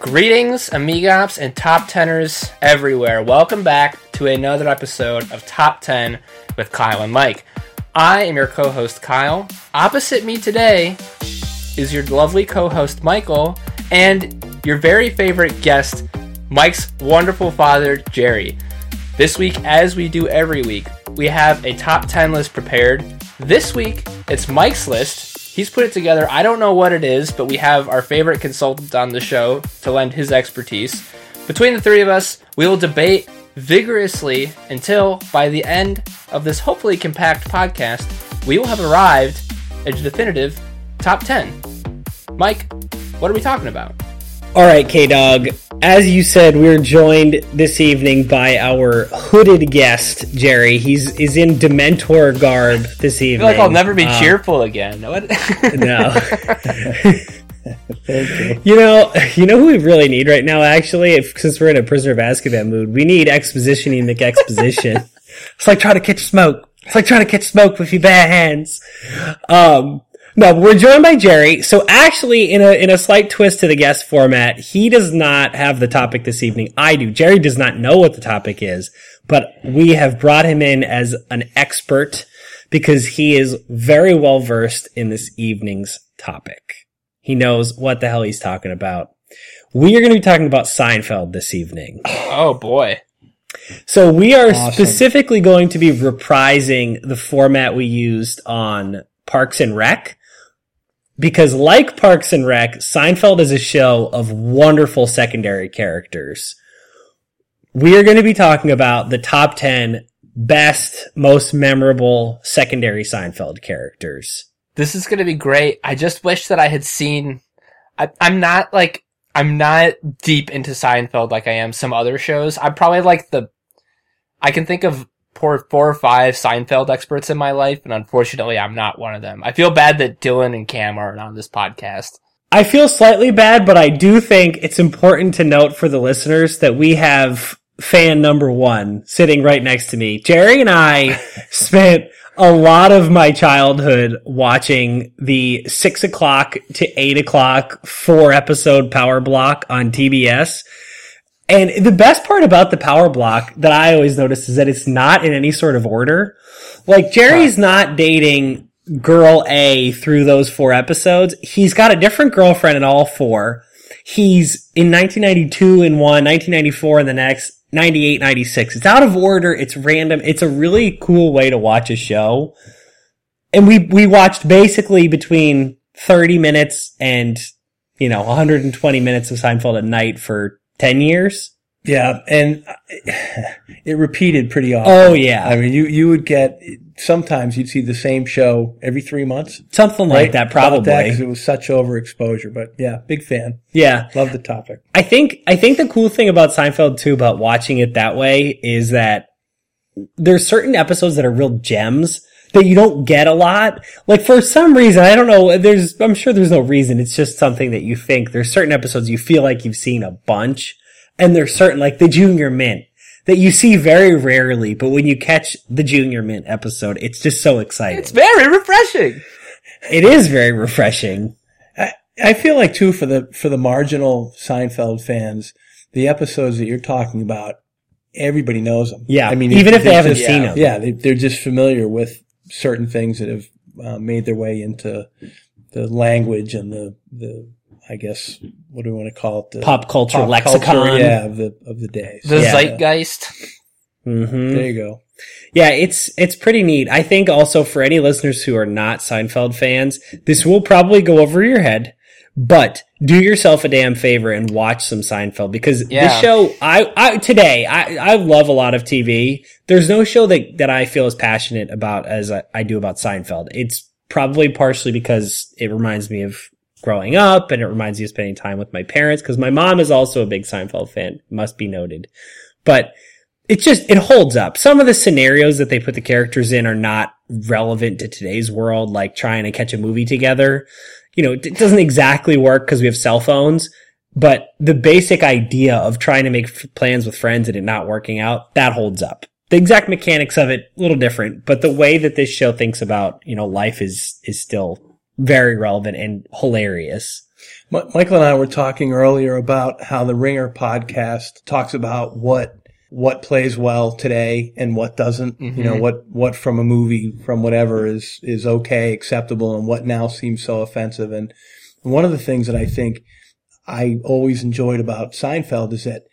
Greetings, amigops and top teners everywhere. Welcome back to another episode of Top 10 with Kyle and Mike. I am your co host, Kyle. Opposite me today is your lovely co host, Michael, and your very favorite guest, Mike's wonderful father, Jerry. This week, as we do every week, we have a top 10 list prepared. This week, it's Mike's list, He's put it together. I don't know what it is, but we have our favorite consultant on the show to lend his expertise. Between the three of us, we will debate vigorously until, by the end of this hopefully compact podcast, we will have arrived at a definitive top 10. Mike, what are we talking about? All right, K Dog. As you said, we're joined this evening by our hooded guest, Jerry. He's is in Dementor garb this evening. I feel like I'll never be uh, cheerful again. no. you. you know, you know who we really need right now. Actually, if, since we're in a prisoner of Azkaban mood, we need expositioning the exposition. it's like trying to catch smoke. It's like trying to catch smoke with your bare hands. Um, no, we're joined by Jerry. So actually, in a in a slight twist to the guest format, he does not have the topic this evening. I do. Jerry does not know what the topic is, but we have brought him in as an expert because he is very well versed in this evening's topic. He knows what the hell he's talking about. We are going to be talking about Seinfeld this evening. Oh boy. So we are awesome. specifically going to be reprising the format we used on Parks and Rec because like Parks and Rec, Seinfeld is a show of wonderful secondary characters. We are going to be talking about the top 10 best, most memorable secondary Seinfeld characters. This is going to be great. I just wish that I had seen, I, I'm not like, I'm not deep into Seinfeld like I am some other shows. I'm probably like the, I can think of four, four or five Seinfeld experts in my life, and unfortunately, I'm not one of them. I feel bad that Dylan and Cam aren't on this podcast. I feel slightly bad, but I do think it's important to note for the listeners that we have fan number one sitting right next to me. Jerry and I spent a lot of my childhood watching the six o'clock to eight o'clock four episode power block on TBS and the best part about the power block that I always notice is that it's not in any sort of order. Like Jerry's not dating girl A through those four episodes. He's got a different girlfriend in all four. He's in 1992 in one, 1994 in the next, 98, 96. It's out of order. It's random. It's a really cool way to watch a show. And we, we watched basically between 30 minutes and, you know, 120 minutes of Seinfeld at night for 10 years. Yeah, and it repeated pretty often. Oh yeah. I mean, you you would get sometimes you'd see the same show every three months, something right? like that. Probably because it was such overexposure. But yeah, big fan. Yeah, love the topic. I think I think the cool thing about Seinfeld too about watching it that way is that there's certain episodes that are real gems that you don't get a lot. Like for some reason, I don't know, there's, I'm sure there's no reason. It's just something that you think there's certain episodes you feel like you've seen a bunch and there's certain, like the Junior Mint that you see very rarely, but when you catch the Junior Mint episode, it's just so exciting. It's very refreshing. It is very refreshing. I, I feel like too for the, for the marginal Seinfeld fans, the episodes that you're talking about, everybody knows them. Yeah. I mean, even if they haven't just, seen them. Yeah. They, are just familiar with certain things that have uh, made their way into the language and the, the, I guess, what do we want to call it? The pop culture pop lexicon. Culture, yeah, of the, of the day. The yeah. zeitgeist. Mm-hmm. There you go. Yeah, it's, it's pretty neat. I think also for any listeners who are not Seinfeld fans, this will probably go over your head, but do yourself a damn favor and watch some Seinfeld because yeah. this show, I, I, today, I, I love a lot of TV. There's no show that, that I feel as passionate about as I, I do about Seinfeld. It's probably partially because it reminds me of growing up and it reminds me of spending time with my parents because my mom is also a big Seinfeld fan, must be noted. But it just, it holds up. Some of the scenarios that they put the characters in are not relevant to today's world, like trying to catch a movie together. You know, it doesn't exactly work because we have cell phones, but the basic idea of trying to make f- plans with friends and it not working out, that holds up. The exact mechanics of it, a little different, but the way that this show thinks about, you know, life is, is still very relevant and hilarious. Michael and I were talking earlier about how the Ringer podcast talks about what what plays well today and what doesn't. You know, what what from a movie from whatever is is okay, acceptable, and what now seems so offensive. And one of the things that I think I always enjoyed about Seinfeld is that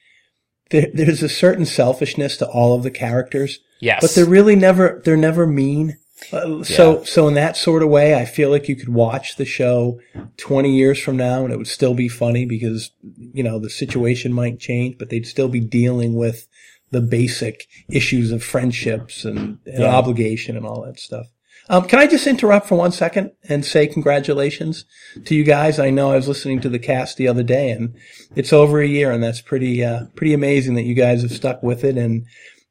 there, there's a certain selfishness to all of the characters, Yes. but they're really never they're never mean. Uh, so so in that sort of way, I feel like you could watch the show 20 years from now and it would still be funny because you know the situation might change, but they'd still be dealing with the basic issues of friendships and, and Yeah. obligation and all that stuff. Um, can I just interrupt for one second and say congratulations to you guys? I know I was listening to the cast the other day, and it's over a year, and that's pretty uh, pretty amazing that you guys have stuck with it. And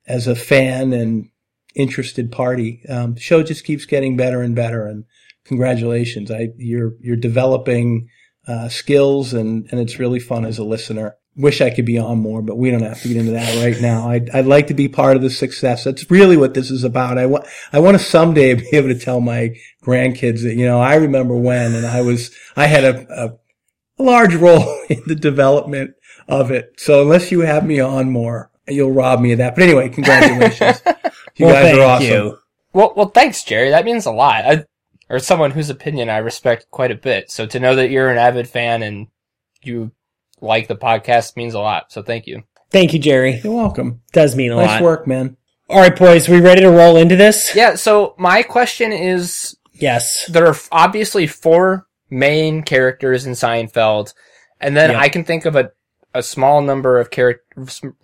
as a fan and interested party, um, the show just keeps getting better and better. And congratulations! I you're you're developing uh, skills, and and it's really fun as a listener. Wish I could be on more, but we don't have to get into that right now. I'd, I'd like to be part of the success. That's really what this is about. I want, I want to someday be able to tell my grandkids that, you know, I remember when, and I was, I had a, a, a large role in the development of it. So unless you have me on more, you'll rob me of that. But anyway, congratulations. You well, guys thank are awesome. you. Well, well, thanks, Jerry. That means a lot. I, or someone whose opinion I respect quite a bit. So to know that you're an avid fan and you like the podcast means a lot. So thank you. Thank you, Jerry. You're welcome. Does mean a Nice lot. work, man. All right, boys, we ready to roll into this? Yeah. So my question is, Yes. there are obviously four main characters in Seinfeld, and then Yeah. I can think of a a small number of char-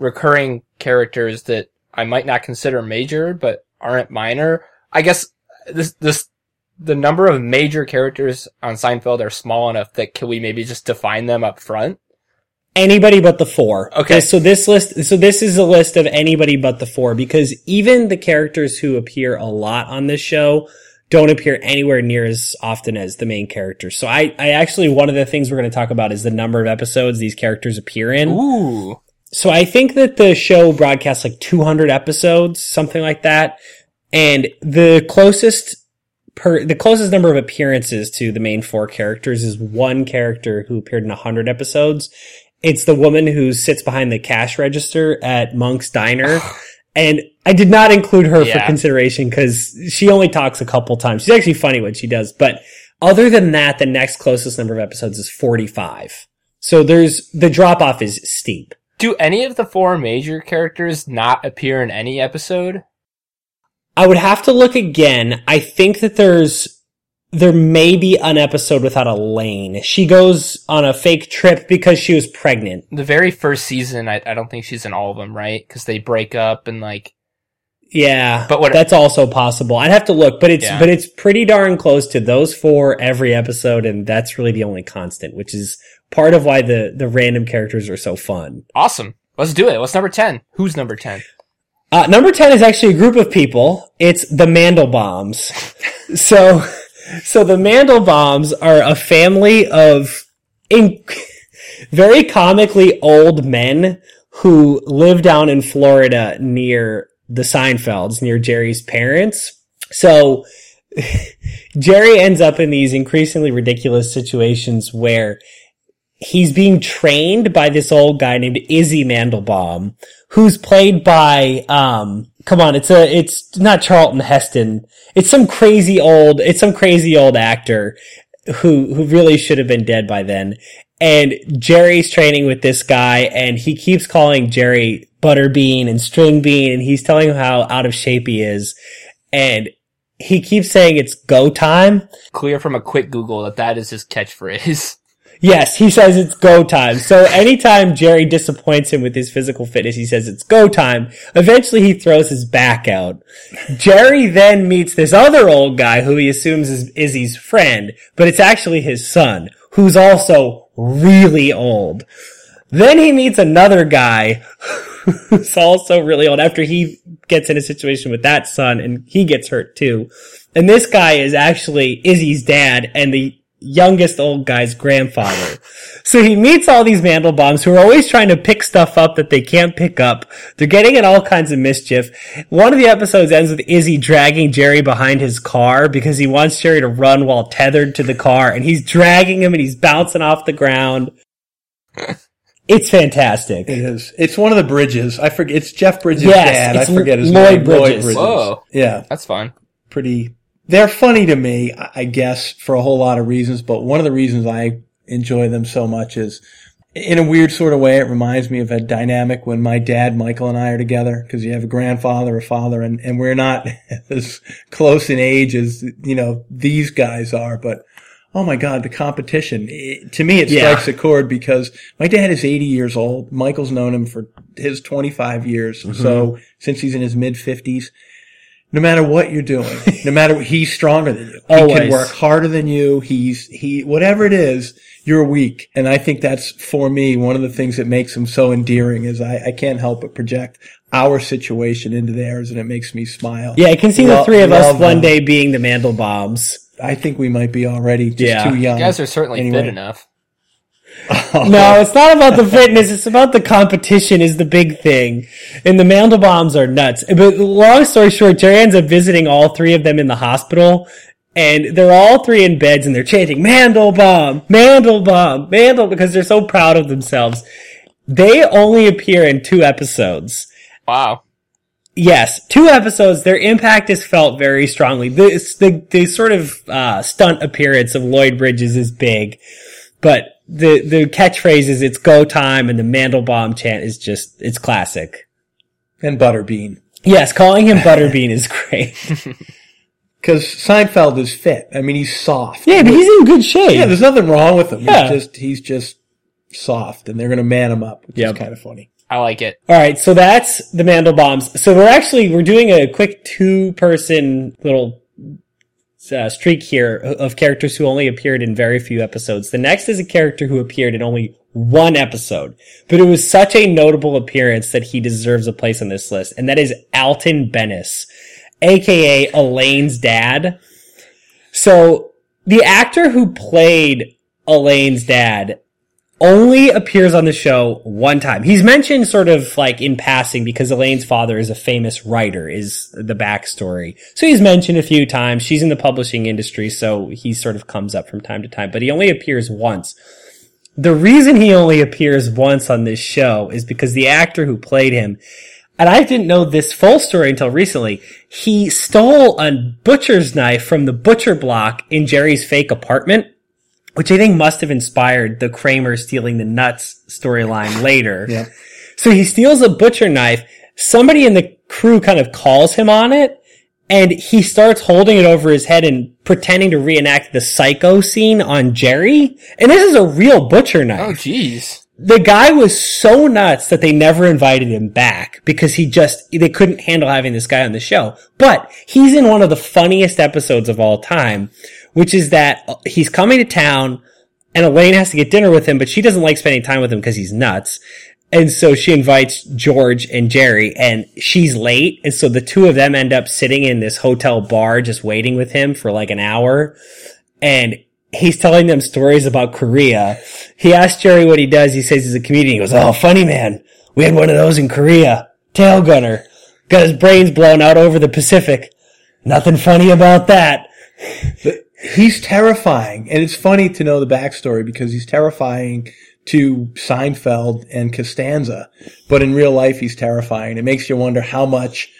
recurring characters that I might not consider major, but aren't minor. I guess this this the number of major characters on Seinfeld are small enough that can we maybe just define them up front? Anybody but the four. Okay. So this list, so this is a list of anybody but the four because even the characters who appear a lot on this show don't appear anywhere near as often as the main characters. So I, I actually, one of the things we're going to talk about is the number of episodes these characters appear in. Ooh, So I think that the show broadcasts like 200 episodes, something like that. And the closest per, the closest number of appearances to the main four characters is one character who appeared in 100 episodes. It's the woman who sits behind the cash register at Monk's Diner. and I did not include her for consideration because she only talks a couple times. She's actually funny when she does. But other than that, the next closest number of episodes is 45. So there's, the drop off is steep. do any of the four major characters not appear in any episode? I would have to look again. I think that there's there may be an episode without Elaine. She goes on a fake trip because she was pregnant. The very first season, I, I don't think she's in all of them, right? Because they break up and like Yeah, But what- that's also possible. I'd have to look, but it's Yeah. but it's pretty darn close to those four every episode, and that's really the only constant, which is part of why the the random characters are so fun. awesome. Let's do it. What's number ten? Who's number ten? Uh, number 10 is actually a group of people. It's the Mandelbaums. so, so the Mandelbaums are a family of in- very comically old men who live down in Florida near the Seinfelds, near Jerry's parents. So, Jerry ends up in these increasingly ridiculous situations where he's being trained by this old guy named Izzy Mandelbaum, who's played by um come on, it's a it's not Charlton Heston. It's some crazy old it's some crazy old actor who who really should have been dead by then. And Jerry's training with this guy and he keeps calling Jerry Butterbean and String Bean and he's telling him how out of shape he is. And he keeps saying it's go time. Clear from a quick Google that that is his catchphrase. Yes, he says it's go time. So anytime Jerry disappoints him with his physical fitness, he says it's go time. Eventually he throws his back out. Jerry then meets this other old guy who he assumes is Izzy's friend, but it's actually his son, who's also really old. Then he meets another guy who's also really old after he gets in a situation with that son and he gets hurt too. And this guy is actually Izzy's dad and the youngest old guy's grandfather. so he meets all these Mandelbaums who are always trying to pick stuff up that they can't pick up. They're getting in all kinds of mischief. One of the episodes ends with Izzy dragging Jerry behind his car because he wants Jerry to run while tethered to the car and he's dragging him and he's bouncing off the ground. It's fantastic. It is. It's one of the bridges. I forget. It's Jeff Bridges' Yes, dad. I forget his Lloyd name. Bridges. Whoa. Yeah, That's fine. pretty. They're funny to me, I guess, for a whole lot of reasons. But one of the reasons I enjoy them so much is, in a weird sort of way, it reminds me of a dynamic when my dad, Michael, and I are together because you have a grandfather, a father, and and we're not as close in age as you know these guys are, but. Oh my God, the competition. It- to me, it Yeah. strikes a chord because my dad is 80 years old. Michael's known him for his 25 years. Mm-hmm. So since he's in his mid 50s, no matter what you're doing, no matter he's stronger than you. He can work harder than you. He's he whatever it is, you're weak. And I think that's for me one of the things that makes him so endearing is I, I can't help but project our situation into theirs and it makes me smile. Yeah, I can see the three of us love one them. day being the Mandelbaums. I think we might be already just Yeah. too young. You guys are certainly Anyway. fit enough. No, it's not about the fitness. It's about the competition is the big thing. And the Mandelbaums are nuts. But long story short, Jerry ends up visiting all three of them in the hospital. And they're all three in beds and they're chanting, Mandelbaum, Mandelbaum, Mandel, because they're so proud of themselves. They only appear in two episodes. Wow. Yes, two episodes. Their impact is felt very strongly. This, the the sort of uh, stunt appearance of Lloyd Bridges is big, but the the catchphrase is "It's go time" and the Mandelbaum chant is just it's classic. and Butterbean. Yes, calling him Butterbean is great. Because Seinfeld is fit. I mean, he's soft. Yeah, but he's in good shape. Yeah, there's nothing wrong with him. Yeah. He's just he's just soft, and they're going to man him up, which Yep. is kind of funny. I like it. All right, so that's the Mandelbaums. So we're actually we're doing a quick two person little uh, streak here of characters who only appeared in very few episodes. The next is a character who appeared in only one episode, but it was such a notable appearance that he deserves a place on this list, and that is Alton Benes, aka Elaine's dad. So the actor who played Elaine's dad only appears on the show one time. He's mentioned sort of like in passing because Elaine's father is a famous writer, is the backstory. So he's mentioned a few times. She's in the publishing industry, so he sort of comes up from time to time, but he only appears once. The reason he only appears once on this show is because the actor who played him, and I didn't know this full story until recently, he stole a butcher's knife from the butcher block in Jerry's fake apartment which I think must have inspired the Kramer stealing the nuts storyline later. Yeah. So he steals a butcher knife. Somebody in the crew kind of calls him on it and he starts holding it over his head and pretending to reenact the psycho scene on Jerry. And this is a real butcher knife Oh, jeez. the guy was so nuts that they never invited him back because he just they couldn't handle having this guy on the show. But he's in one of the funniest episodes of all time, which is that he's coming to town and Elaine has to get dinner with him, but she doesn't like spending time with him because he's nuts. And so she invites George and Jerry and she's late. And so the two of them end up sitting in this hotel bar just waiting with him for like an hour. And he's telling them stories about Korea. He asks Jerry what he does. He says he's a comedian. He goes, Oh, funny man. We had one of those in Korea. Tail gunner. Got his brains blown out over the Pacific. Nothing funny about that. He's terrifying, and it's funny to know the backstory because he's terrifying to Seinfeld and Costanza, but in real life he's terrifying. It makes you wonder how much.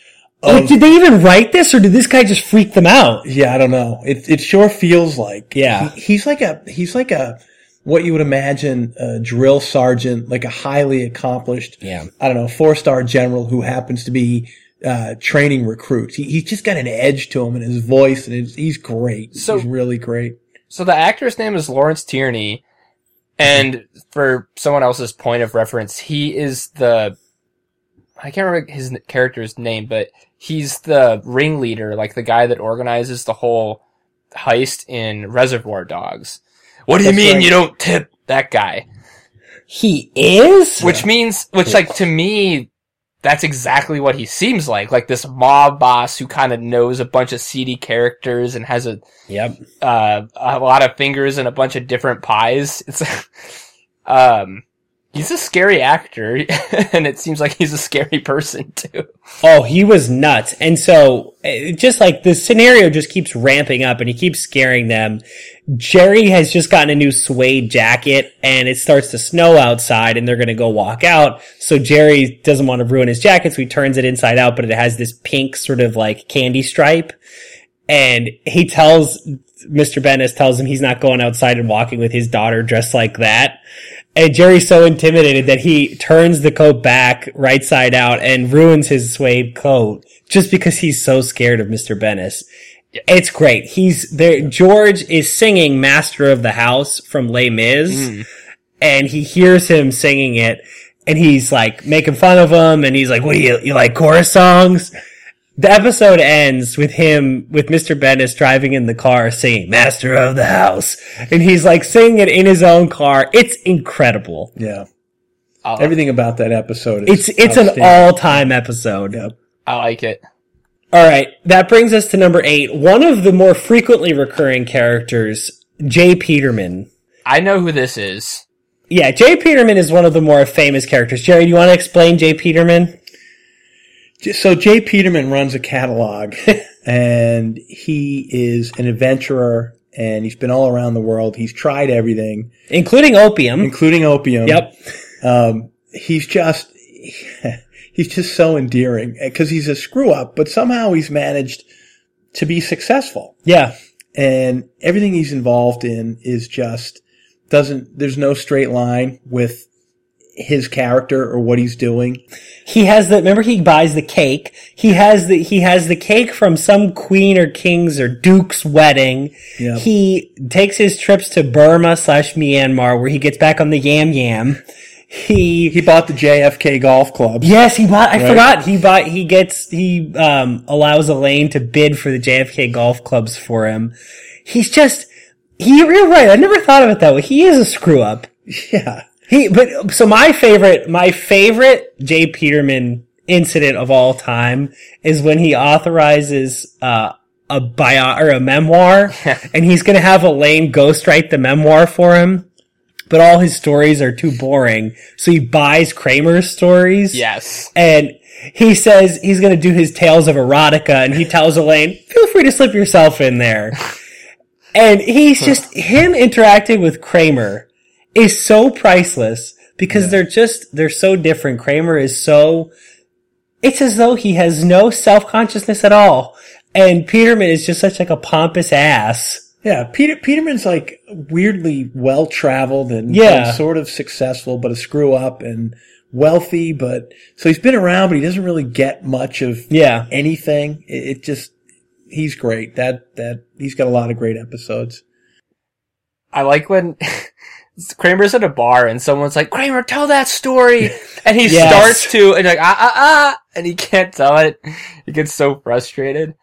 Like, did they even write this or did this guy just freak them out? yeah, I don't know. It it sure feels like Yeah. He- he's like a he's like a what you would imagine a drill sergeant, like a highly accomplished, Yeah. I don't know, four star general who happens to be uh, training recruits. He, he's just got an edge to him in his voice, and it's, he's great. So- he's really great. So the actor's name is Lawrence Tierney, and for someone else's point of reference, he is the I can't remember his character's name, but he's the ringleader, like the guy that organizes the whole heist in Reservoir Dogs. What do you That's mean right. you don't tip that guy? He is? Which means, which like to me, that's exactly what he seems like. Like this mob boss who kind of knows a bunch of seedy characters and has a, Yep. uh, a lot of fingers and a bunch of different pies. It's, um, he's a scary actor and it seems like he's a scary person too. Oh, he was nuts. And so, eh, just like the scenario just keeps ramping up and he keeps scaring them. Jerry has just gotten a new suede jacket and it starts to snow outside and they're going to go walk out. So Jerry doesn't want to ruin his jacket. So he turns it inside out, but it has this pink sort of like candy stripe. And he tells Mr. Benes tells him he's not going outside and walking with his daughter dressed like that. And Jerry's so intimidated that he turns the coat back right side out and ruins his suede coat just because he's so scared of Mr. Benes. It's great. He's there. George is singing Master of the House from Les Mis mm-hmm. and he hears him singing it and he's like making fun of him and he's like, what do you, you like chorus songs? The episode ends with him, with Mr. Benes driving in the car singing Master of the House. And he's like singing it in his own car. It's incredible. Yeah. I, Everything about that episode is It's, it's an all-time episode. Yep. I like it. All right. That brings us to number eight. One of the more frequently recurring characters, J. Peterman. I know who this is. Yeah, J. Peterman is one of the more famous characters. Jerry, do you want to explain J. Peterman? So J. Peterman runs a catalog and he is an adventurer and he's been all around the world. He's tried everything, Including opium. including opium. Yep. Um, he's just, he's just so endearing because he's a screw up, but somehow he's managed to be successful Yeah. and everything he's involved in is just doesn't, there's no straight line with his character or what he's doing. He has the, remember he buys the cake. He has the, he has the cake from some queen or king's or duke's wedding. Yeah. He takes his trips to Burma slash Myanmar where he gets back on the yam yam. He, He bought the JFK golf club. yes, he bought, I Right. forgot, he bought, he gets, he, um, allows Elaine to bid for the JFK golf clubs for him. He's just, he, you're right. I never thought of it that way. He is a screw up. Yeah. He, but so my favorite, my favorite J. Peterman incident of all time is when he authorizes uh, a bio or a memoir, and he's going to have Elaine ghostwrite the memoir for him. But all his stories are too boring, so he buys Kramer's stories. Yes. And he says he's going to do his tales of erotica, and he tells Elaine, "Feel free to slip yourself in there." And he's just him interacting with Kramer is so priceless because they're just they're so different. Kramer is so it's as though he has no self consciousness at all, and Peterman is just such like a pompous ass. Yeah, Peter Peterman's like weirdly well traveled and, Yeah. and sort of successful, but a screw up and wealthy. But so he's been around, but he doesn't really get much of Yeah, anything. It, it just he's great. That that he's got a lot of great episodes. I like when Kramer's at a bar and someone's like, Kramer, tell that story. And he Yes. starts to, and like, ah, ah, ah, and he can't tell it. He gets so frustrated.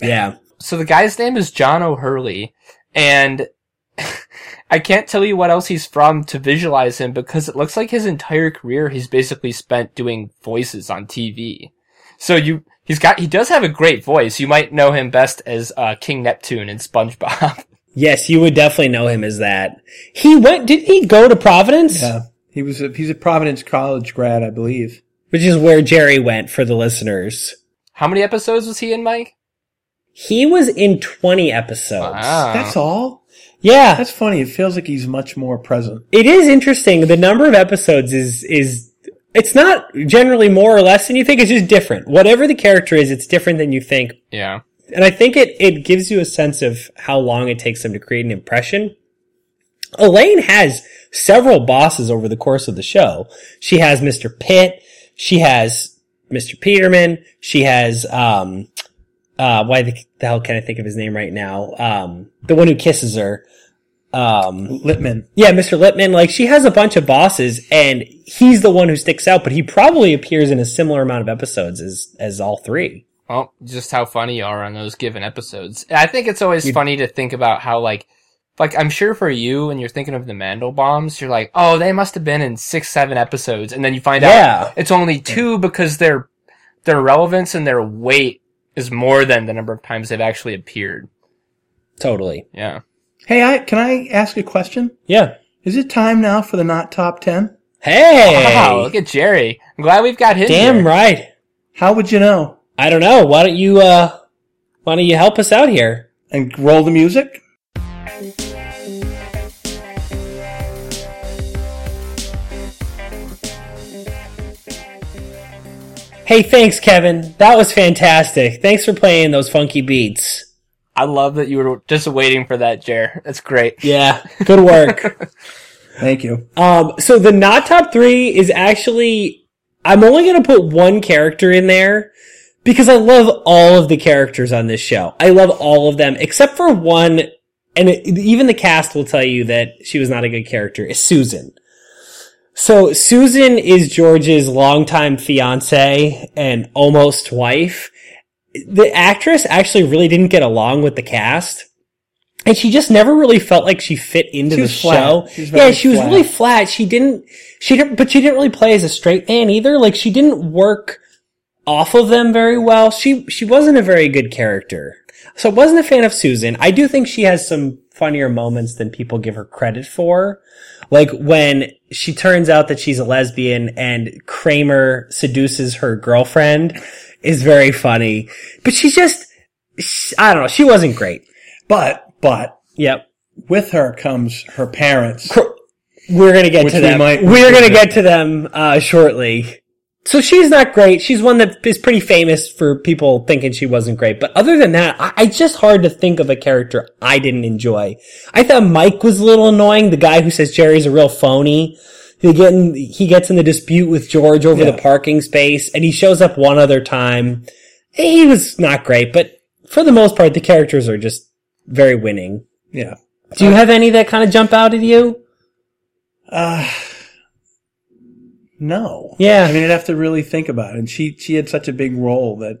yeah. So the guy's name is John O'Hurley, and I can't tell you what else he's from to visualize him because it looks like his entire career he's basically spent doing voices on TV. So you, he's got, he does have a great voice. You might know him best as uh, King Neptune in SpongeBob. Yes, you would definitely know him as that. He went. Did he go to Providence? Yeah, he was a, he's a Providence College grad, I believe. Which is where Jerry went for the listeners. How many episodes was he in, Mike? He was in 20 episodes. Wow. That's all. Yeah. That's funny. It feels like he's much more present. It is interesting. The number of episodes is, is, it's not generally more or less than you think. It's just different. Whatever the character is, it's different than you think. Yeah. And I think it, it gives you a sense of how long it takes them to create an impression. Elaine has several bosses over the course of the show. She has Mr. Pitt. She has Mr. Peterman. She has, um, uh, why the, the hell can I think of his name right now? Um, the one who kisses her. Um, Littman. yeah, Mr. Lippman, like she has a bunch of bosses and he's the one who sticks out, but he probably appears in a similar amount of episodes as, as all three. Well, just how funny you are on those given episodes. I think it's always funny to think about how like like I'm sure for you, when you're thinking of the Mandelbaums, you're like, oh, they must have been in six, seven episodes, and then you find Yeah. out it's only two because their their relevance and their weight is more than the number of times they've actually appeared. Totally. Yeah. Hey, I, can I ask a question? Yeah. Is it time now for the not top 10? Hey. Wow, look at Jerry. I'm glad we've got him. Damn here. right. How would you know? I don't know. Why don't you, uh, why don't you help us out here? And roll the music? Hey, thanks, Kevin. That was fantastic. Thanks for playing those funky beats. I love that you were just waiting for that, Jer. That's great. Yeah. Good work. Thank you. Um, so the not top three is actually, I'm only going to put one character in there because I love all of the characters on this show. I love all of them except for one, and it, even the cast will tell you that she was not a good character, is Susan. So Susan is George's longtime fiance and almost wife. The actress actually really didn't get along with the cast. And she just never really felt like she fit into the flat. show. She yeah, she was flat. really flat. She didn't, she didn't, but she didn't really play as a straight man either. Like she didn't work off of them very well. She, she wasn't a very good character. So I wasn't a fan of Susan. I do think she has some funnier moments than people give her credit for. Like when she turns out that she's a lesbian and Kramer seduces her girlfriend is very funny. But she's just, she- I don't know, she wasn't great. But, but, Yep. with her comes her parents. We're gonna get Which to we them. might- We're gonna get to them uh, shortly. So she's not great. She's one that is pretty famous for people thinking she wasn't great. But other than that, I, it's just hard to think of a character I didn't enjoy. I thought Mike was a little annoying. The guy who says Jerry's a real phony. Get in, he gets in the dispute with George over Yeah. the parking space, and he shows up one other time. He was not great, but for the most part, the characters are just very winning. Yeah. Do you have any that kind of jump out at you? Uh, no. Yeah. I mean, I'd have to really think about it. And she, she had such a big role that,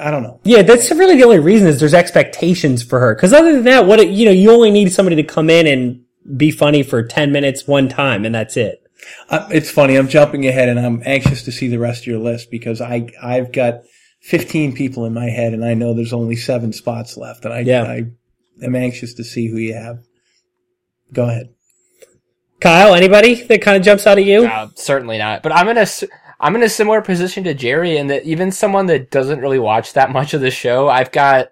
I don't know. Yeah, that's really the only reason is there's expectations for her. Because other than that, what you know, you only need somebody to come in and be funny for ten minutes one time, and that's it. Uh, it's funny. I'm jumping ahead and I'm anxious to see the rest of your list because I, I've got 15 people in my head and I know there's only seven spots left. And I, Yeah. I am anxious to see who you have. Go ahead. Kyle, anybody that kind of jumps out at you? Uh, certainly not. But I'm in a s- I'm in a similar position to Jerry in that even someone that doesn't really watch that much of the show, I've got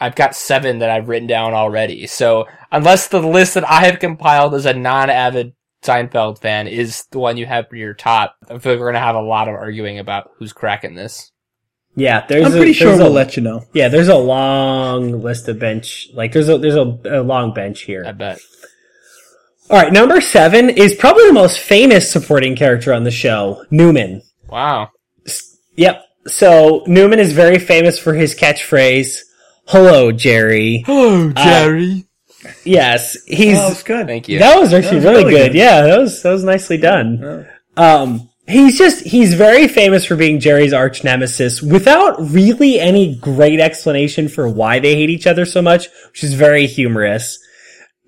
I've got seven that I've written down already. So unless the list that I have compiled as a non-avid Seinfeld fan is the one you have for your top, I feel like we're gonna have a lot of arguing about who's cracking this. Yeah, there's. I'm a- pretty sure there's we'll let you know. Yeah, there's a long list of bench. Like there's a there's a, a long bench here. I bet. All right, number seven is probably the most famous supporting character on the show, Newman. Wow. Yep. So Newman is very famous for his catchphrase, "Hello, Jerry." Hello, Jerry. Yes, he's Oh, it's good. Thank you. That was actually was really, really good. good. Yeah, that was that was nicely done. Um, he's just he's very famous for being Jerry's arch nemesis without really any great explanation for why they hate each other so much, which is very humorous.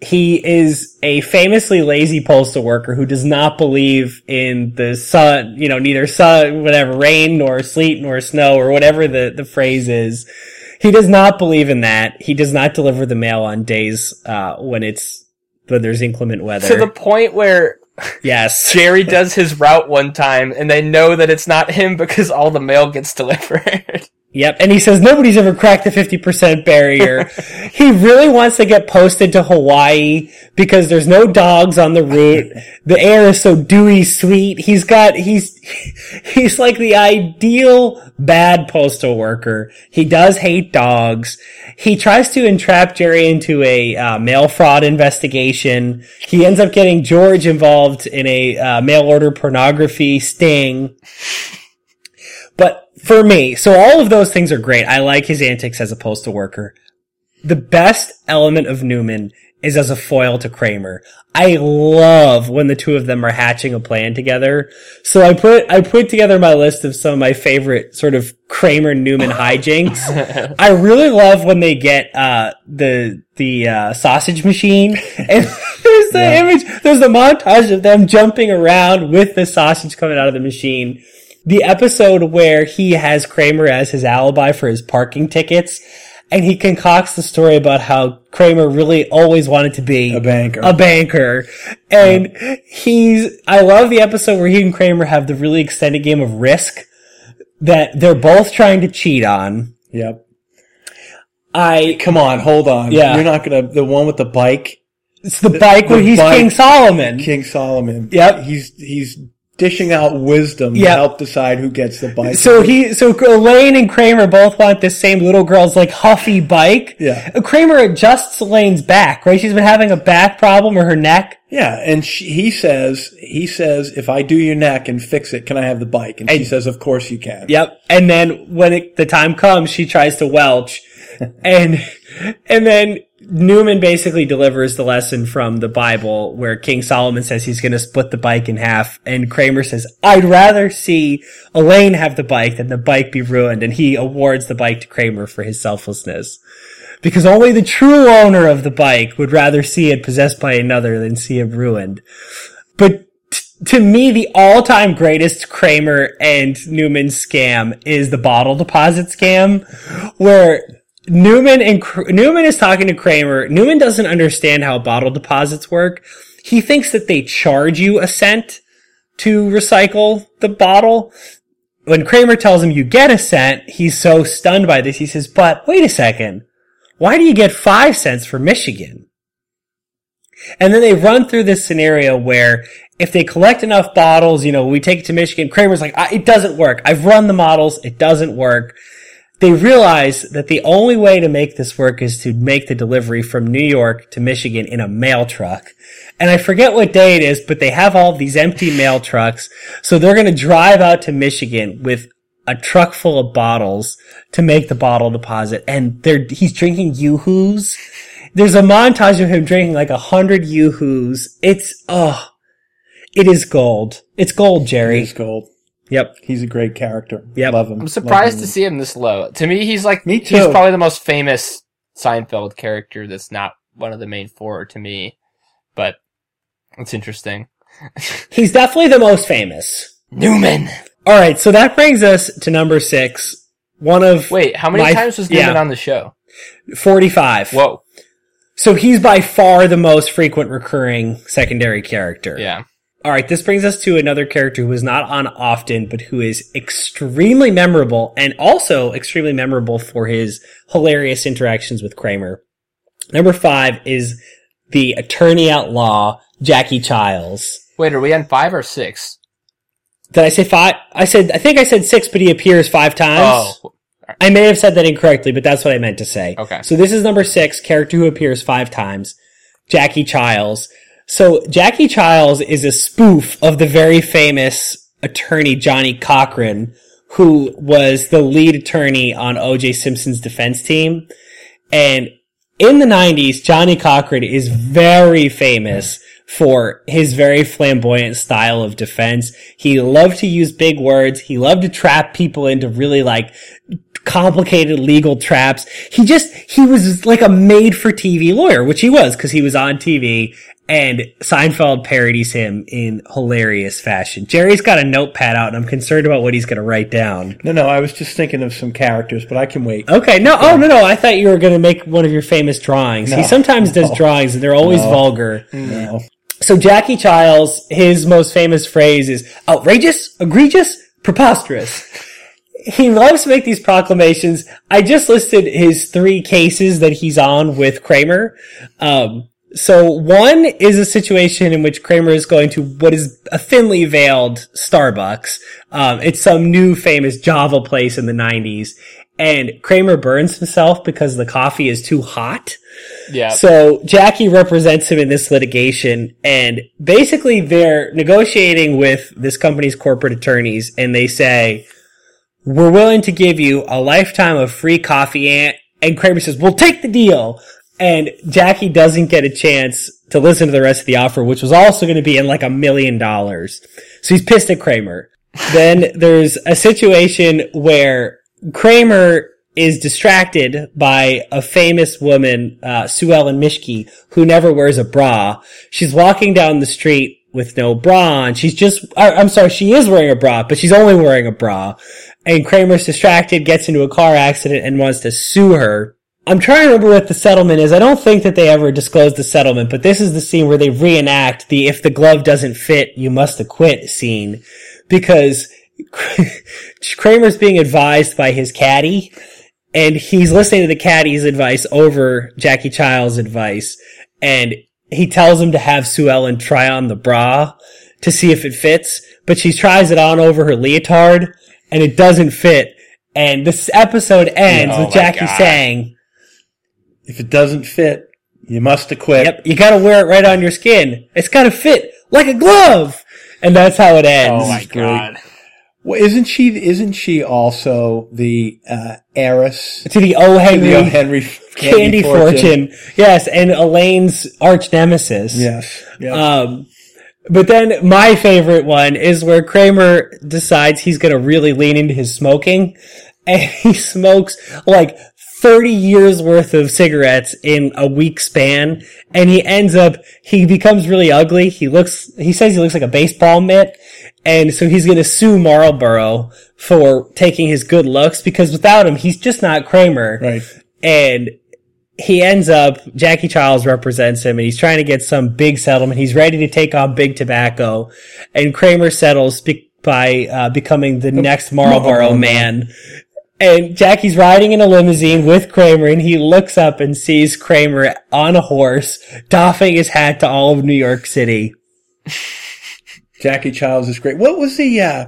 He is a famously lazy postal worker who does not believe in the sun, you know, neither sun, whatever, rain nor sleet nor snow or whatever the, the phrase is. He does not believe in that. He does not deliver the mail on days, uh, when it's, when there's inclement weather. To the point where yes. Jerry does his route one time and they know that it's not him because all the mail gets delivered. Yep. And he says nobody's ever cracked the 50% barrier. he really wants to get posted to Hawaii because there's no dogs on the route. The air is so dewy sweet. He's got, he's, he's like the ideal bad postal worker. He does hate dogs. He tries to entrap Jerry into a uh, mail fraud investigation. He ends up getting George involved in a uh, mail order pornography sting. But for me, so all of those things are great. I like his antics as a postal worker. The best element of Newman is as a foil to Kramer. I love when the two of them are hatching a plan together. So I put I put together my list of some of my favorite sort of Kramer Newman hijinks. I really love when they get uh the the uh, sausage machine and there's the Yeah. image there's a montage of them jumping around with the sausage coming out of the machine. The episode where he has Kramer as his alibi for his parking tickets and he concocts the story about how Kramer really always wanted to be A banker. a banker. And he's, I love the episode where he and Kramer have the really extended game of Risk that they're both trying to cheat on. Yep. I, Come on, hold on. Yeah. You're not gonna, the one with the bike, it's the bike where the he's bike- King Solomon. King Solomon. Yep. He's, he's dishing out wisdom Yep. to help decide who gets the bike. So he, so Elaine and Kramer both want this same little girl's like huffy bike. Yeah. Kramer adjusts Elaine's back, right? She's been having a back problem or her neck. Yeah, and she, he says, he says, if I do your neck and fix it, can I have the bike? And, she says, of course you can. Yep. And then when it, the time comes, she tries to welch, and and then Newman basically delivers the lesson from the Bible where King Solomon says he's going to split the bike in half, and Kramer says, "I'd rather see Elaine have the bike than the bike be ruined," and he awards the bike to Kramer for his selflessness. Because only the true owner of the bike would rather see it possessed by another than see it ruined. But t- to me, the all-time greatest Kramer and Newman scam is the bottle deposit scam, where Newman and Newman is talking to Kramer. Newman doesn't understand how bottle deposits work. He thinks that they charge you a cent to recycle the bottle. When Kramer tells him you get a cent, he's so stunned by this. He says, "But wait a second, why do you get five cents for Michigan?" And then they run through this scenario where if they collect enough bottles, you know, we take it to Michigan. Kramer's like, it doesn't work. I've run the models. It doesn't work. They realize that the only way to make this work is to make the delivery from New York to Michigan in a mail truck. And I forget what day it is, but they have all these empty mail trucks. So they're going to drive out to Michigan with a truck full of bottles to make the bottle deposit. And they're, he's drinking Yoo-Hoos. There's a montage of him drinking like a hundred Yoo-Hoos. It's, oh, it is gold. It's gold, Jerry. It is gold. Yep. He's a great character. Yep. Love him. I'm surprised to see him this low. To me, he's like Me too. he's probably the most famous Seinfeld character that's not one of the main four to me. But it's interesting. He's definitely the most famous. Newman. All right, so that brings us to number six. One of Wait, how many My- times was yeah. Newman on the show? 45. Whoa. So he's by far the most frequent recurring secondary character. Yeah. All right, this brings us to another character who is not on often, but who is extremely memorable and also extremely memorable for his hilarious interactions with Kramer. Number five is the attorney at law, Jackie Chiles. Wait, are we on five or six? Did I say five? I said, I think I said six, but he appears five times. Oh, I may have said that incorrectly, but that's what I meant to say. Okay. So this is number six, character who appears five times, Jackie Chiles. So Jackie Chiles is a spoof of the very famous attorney Johnnie Cochran, who was the lead attorney on O.J. Simpson's defense team. And in the 90s, Johnnie Cochran is very famous for his very flamboyant style of defense. He loved to use big words. He loved to trap people into really like complicated legal traps. He just, he was like a made for TV lawyer, which he was because he was on TV and Seinfeld parodies him in hilarious fashion. Jerry's got a notepad out and I'm concerned about what he's going to write down. No, no, I was just thinking of some characters, but I can wait. Okay, no, oh no, no, I thought you were going to make one of your famous drawings. he No. sometimes does drawings and they're always No. vulgar. No. So Jackie Chiles, his most famous phrase is outrageous, egregious, preposterous. He loves to make these proclamations. I just listed his three cases that he's on with Kramer. Um, so one is a situation in which Kramer is going to what is a thinly veiled Starbucks. Um, it's some new famous Java place in the 90s. And Kramer burns himself because the coffee is too hot. yeah. So Jackie represents him in this litigation and basically they're negotiating with this company's corporate attorneys and they say, we're willing to give you a lifetime of free coffee and, and Kramer says, we'll take the deal. And Jackie doesn't get a chance to listen to the rest of the offer, which was also going to be in like a million dollars. So he's pissed at Kramer. then there's a situation where Kramer is distracted by a famous woman, uh, Sue Ellen Mischke, who never wears a bra. She's walking down the street with no bra on. She's just, uh, I'm sorry, she is wearing a bra, but she's only wearing a bra. And Kramer's distracted, gets into a car accident and wants to sue her. I'm trying to remember what the settlement is. I don't think that they ever disclosed the settlement, but this is the scene where they reenact the if the glove doesn't fit, you must acquit scene. Because Kramer's being advised by his caddy and he's listening to the caddy's advice over Jackie Chiles' advice, and he tells him to have Sue Ellen try on the bra to see if it fits, but she tries it on over her leotard, and it doesn't fit. And this episode ends Oh with Jackie God. saying, If it doesn't fit, you must acquit. "Yep, you gotta wear it right on your skin. It's gotta fit like a glove." And that's how it ends. Oh my god. Well, isn't she? Isn't she also the uh, heiress To the O. to Henry the O. Henry Candy, fortune. Yes, and Elaine's arch nemesis. Yes. Yeah. Um, but then my favorite one is where Kramer decides he's going to really lean into his smoking and he smokes like 30 years worth of cigarettes in a week span and he ends up, he becomes really ugly. He looks, he says he looks like a baseball mitt. And so he's going to sue Marlboro for taking his good looks because without him, he's just not Kramer right. and he ends up Jackie Chiles represents him and he's trying to get some big settlement. He's ready to take on big tobacco and Kramer settles be- by uh, becoming the next Marlboro Marlboro man. And Jackie's riding in a limousine with Kramer and he looks up and sees Kramer on a horse doffing his hat to all of New York City. Jackie Chiles is great. What was the? Uh,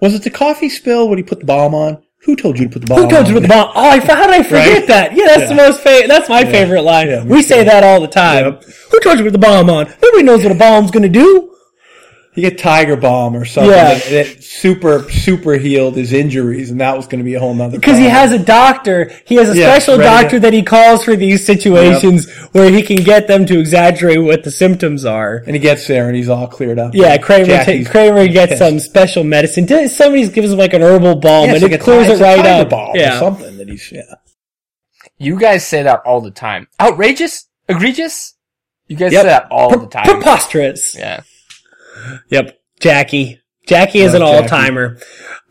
was it the coffee spill when he put the balm on? Who told you to put the balm? Who told you on? with the balm? Oh, I, how did I forget Right? that? Yeah, that's Yeah. the most fa- that's my favorite line. Yeah, we say that all the time. Who told you to put the balm on? Nobody knows what a balm's gonna do. He get Tiger Balm or something Yeah. that, that super super healed his injuries, and that was going to be a whole nother. Because he has a doctor, he has a Yeah, special ready to- doctor that he calls for these situations where he can get them to exaggerate what the symptoms are. and he gets there and he's all cleared up. Yeah, Kramer ta- Jackie's Kramer gets pissed. some special medicine. Somebody gives him like an herbal balm Yeah, and like it a clears ti- it right Tiger up. Bomb or Yeah. something that he's yeah. You guys say that all the time. Outrageous? Egregious? You guys Yep. say that all Pre- the time. Preposterous. Yeah. Yep. Jackie. Jackie is Love an all timer.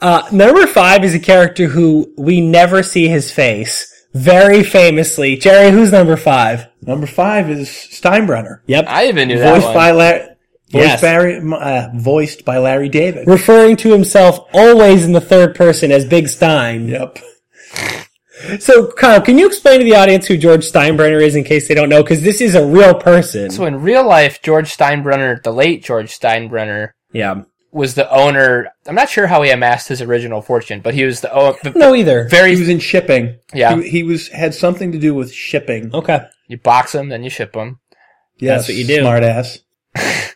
Uh, number five is a character who we never see his face. Very famously. Jerry, who's number five? Number five is Steinbrenner, Yep. I even knew that voiced one. by Larry. Voiced, Yes. Barry, uh, voiced by Larry David. Referring to himself always in the third person as Big Stein. Yep. So, Kyle, can you explain to the audience who George Steinbrenner is in case they don't know? Because this is a real person. so in real life, George Steinbrenner, the late George Steinbrenner, yeah. was the owner. I'm not sure how he amassed his original fortune, but he was the owner. No, either. Very. He was in shipping. Yeah. He, he was had something to do with shipping. Okay. you box him, then you ship him. Yes, That's what you do. Smart ass.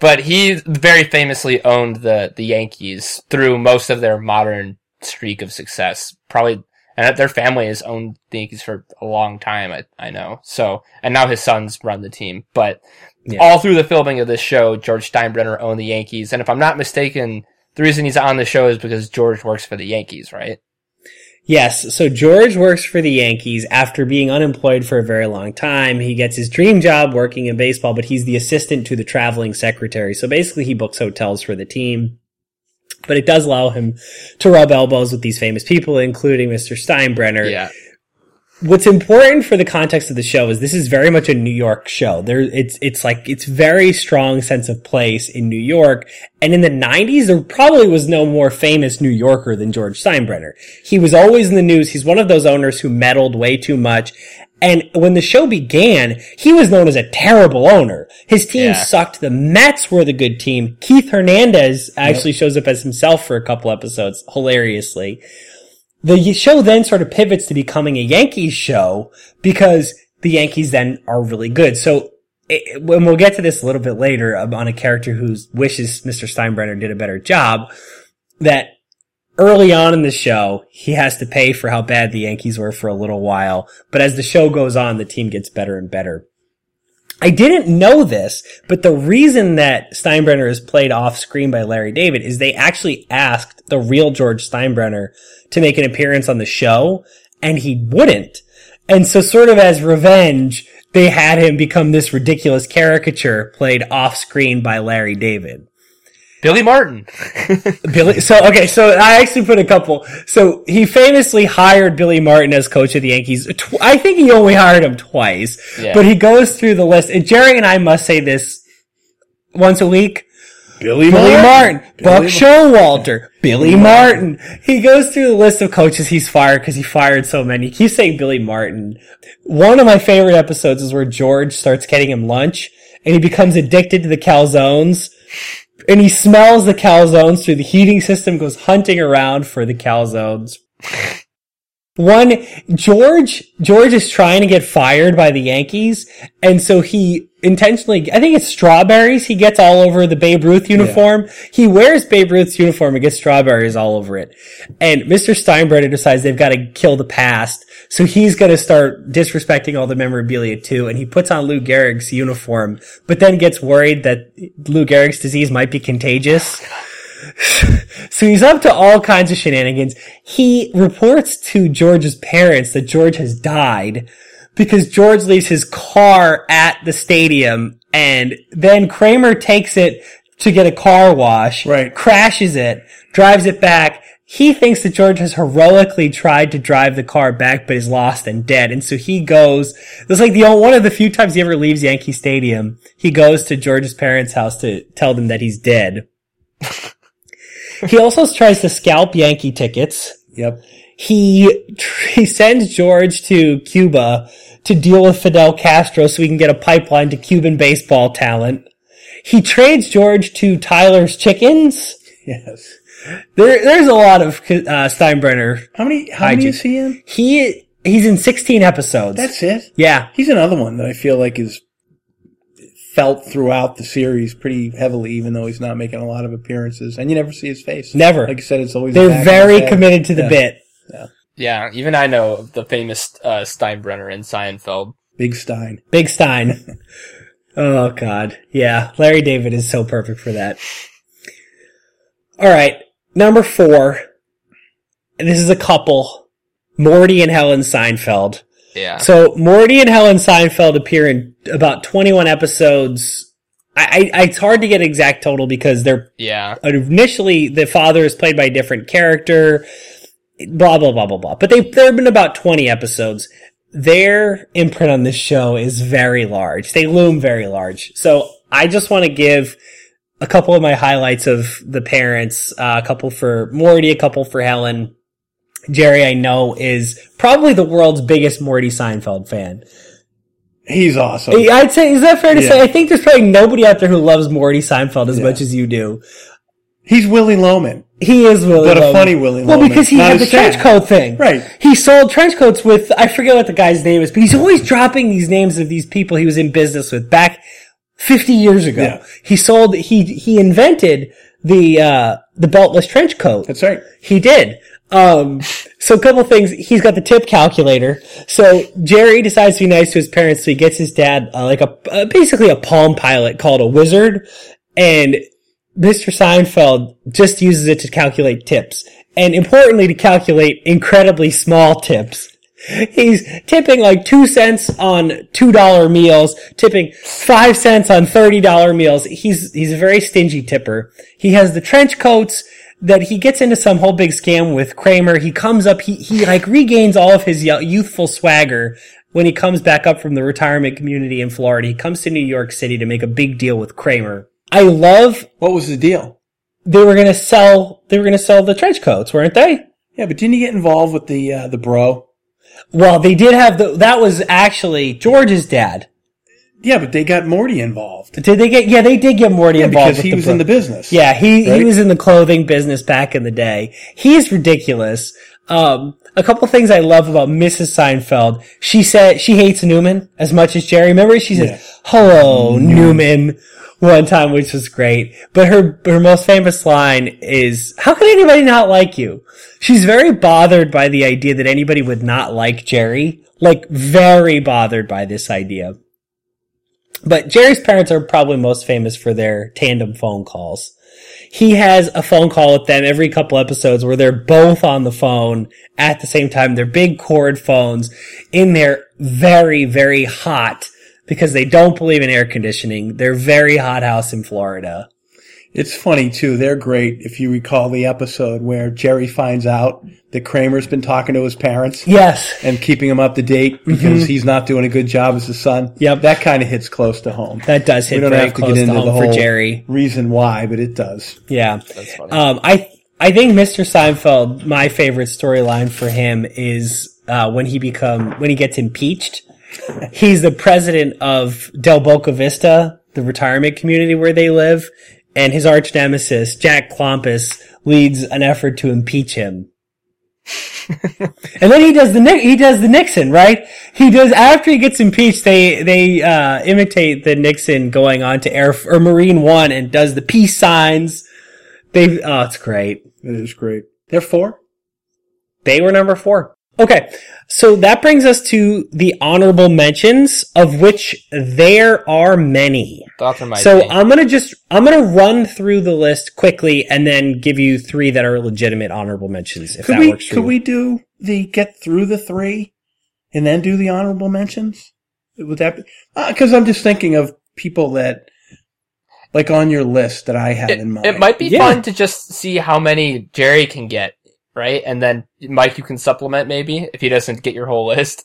But he very famously owned the the Yankees through most of their modern streak of success. Probably, and their family has owned the Yankees for a long time. I I know. So, and now his sons run the team. But Yeah. all through the filming of this show, George Steinbrenner owned the Yankees. And if I'm not mistaken, the reason he's on the show is because George works for the Yankees, right? Yes. So George works for the Yankees after being unemployed for a very long time. He gets his dream job working in baseball, but he's the assistant to the traveling secretary. So basically he books hotels for the team. But it does allow him to rub elbows with these famous people, including Mr. Steinbrenner. Yeah. what's important for the context of the show is this is very much a New York show. There, it's, it's like, it's very strong sense of place in New York. And in the 90s, there probably was no more famous New Yorker than George Steinbrenner. He was always in the news. He's one of those owners who meddled way too much. And when the show began, he was known as a terrible owner. His team Yeah. sucked. The Mets were the good team. Keith Hernandez actually shows up as himself for a couple episodes, hilariously the show then sort of pivots to becoming a Yankees show because the Yankees then are really good. So, it, when we'll get to this a little bit later um, on a character who wishes Mr. Steinbrenner did a better job, that early on in the show, he has to pay for how bad the Yankees were for a little while. But as the show goes on, the team gets better and better. I didn't know this, but the reason that Steinbrenner is played off screen by Larry David is they actually asked the real George Steinbrenner to make an appearance on the show, and he wouldn't. And so sort of as revenge, they had him become this ridiculous caricature played off screen by Larry David. Billy Martin. Billy. So okay, so I actually put a couple. So he famously hired Billy Martin as coach of the Yankees. Tw- I think he only hired him twice, Yeah. but he goes through the list. And Jerry and I must say this once a week. Billy, Billy Martin, Buck Billy Showalter, Billy Martin. He goes through the list of coaches he's fired because he fired so many. He keeps saying Billy Martin. One of my favorite episodes is where George starts getting him lunch and he becomes addicted to the calzones and he smells the calzones through the heating system, goes hunting around for the calzones. One, George, George is trying to get fired by the Yankees, and so he intentionally, I think it's strawberries he gets all over the Babe Ruth uniform. He wears Babe Ruth's uniform and gets strawberries all over it. And Mr. Steinbrenner decides they've got to kill the past, so he's gonna start disrespecting all the memorabilia too, and he puts on Lou Gehrig's uniform, but then gets worried that Lou Gehrig's disease might be contagious. So he's up to all kinds of shenanigans. He reports to George's parents that George has died because George leaves his car at the stadium and then Kramer takes it to get a car wash, Right. crashes it, drives it back. He thinks that George has heroically tried to drive the car back, but is lost and dead. And so he goes, it's like the only, one of the few times he ever leaves Yankee Stadium. He goes to George's parents' house to tell them that he's dead. He also tries to scalp Yankee tickets. Yep. He he sends George to Cuba to deal with Fidel Castro so he can get a pipeline to Cuban baseball talent. He trades George to Tyler's Chickens. Yes. There, there's a lot of uh, Steinbrenner. How many? How many Hygiene. is he in? He he's in 16 episodes. That's it. yeah. He's another one that I feel like is felt throughout the series pretty heavily, even though he's not making a lot of appearances, and you never see his face. Never. Like I said, it's always They're very committed to the Yeah. bit. Yeah, Yeah, even I know the famous uh, Steinbrenner in Seinfeld. Big Stein. Big Stein. oh God. Yeah. Larry David is so perfect for that. All right. Number four. And This is a couple. Morty and Helen Seinfeld. Yeah. So Morty and Helen Seinfeld appear in about 21 episodes. I, I, it's hard to get exact total because they're yeah. initially the father is played by a different character. Blah blah blah blah blah. But they there have been about 20 episodes. Their imprint on this show is very large. They loom very large. So I just want to give a couple of my highlights of the parents. Uh, a couple for Morty, a couple for Helen. Jerry, I know, is probably the world's biggest Morty Seinfeld fan. He's awesome. I'd say, is that fair to Yeah. say? I think there's probably nobody out there who loves Morty Seinfeld as Yeah. much as you do. He's Willy Loman. He is Willy But a funny Willy Well, Loman. because he Not had the sad. trench coat thing. Right. He sold trench coats with, I forget what the guy's name is, but he's always dropping these names of these people he was in business with back 50 years ago. Yeah. He sold, he, he invented the, uh, the beltless trench coat. That's right. He did. Um, so a couple things. He's got the tip calculator. So Jerry decides to be nice to his parents. So he gets his dad uh, like a uh, basically a Palm Pilot called a Wizard, and Mr. Seinfeld just uses it to calculate tips, and importantly to calculate incredibly small tips. He's tipping like two cents on two dollar meals, tipping five cents on thirty dollar meals. He's he's a very stingy tipper. He has the trench coats that he gets into some whole big scam with Kramer. He comes up, he he like regains all of his youthful swagger when he comes back up from the retirement community in Florida. He comes to New York City to make a big deal with Kramer. I love What was the deal? they were gonna sell they were gonna sell the trench coats, weren't they? Yeah, but didn't he get involved with the uh, the bro? Well, they did have the that was actually George's dad. Yeah, but they got Morty involved Did they get? Yeah, they did get Morty yeah, involved because with he the was in the business. Yeah, he he Right? was in the clothing business back in the day. He's ridiculous. Um, a couple things I love about Mrs. Seinfeld. She said she hates Newman as much as Jerry. Remember, she said, Yeah. "Hello, Newman." One time, which was great. But her her most famous line is, "How can anybody not like you?" She's very bothered by the idea that anybody would not like Jerry. Like very bothered by this idea. But Jerry's parents are probably most famous for their tandem phone calls. He has a phone call with them every couple episodes where they're both on the phone at the same time. They're big cord phones in there very, very hot because they don't believe in air conditioning. They're very hot house in Florida. It's funny too. They're great. If you recall the episode where Jerry finds out that Kramer's been talking to his parents Yes. and keeping him up to date because he's not doing a good job as a son. Mm-hmm. Yep. That kind of hits close to home. That does hit we don't very have to close get into to home the for whole Jerry. reason why, but it does. Yeah. That's funny. Um, I I think Mr. Seinfeld, my favorite storyline for him is uh, when he become when he gets impeached. He's the president of Del Boca Vista, the retirement community where they live, and his arch nemesis Jack Klompus leads an effort to impeach him. and then he does the he does the Nixon right. He does after he gets impeached. They they uh, imitate the Nixon going on to Air or Marine One and does the peace signs. They oh, it's great. It is great. They're four. They were number four. Okay, so that brings us to the honorable mentions, of which there are many. Thoughts on my So thing. I'm gonna just I'm gonna run through the list quickly and then give you three that are legitimate honorable mentions. If Could that we works for could you. we do the get through the three and then do the honorable mentions? Would that be uh, because I'm just thinking of people that like on your list that I have it, in mind. it might be Yeah. fun to just see how many Jerry can get, right? And then Mike, you can supplement maybe if he doesn't get your whole list.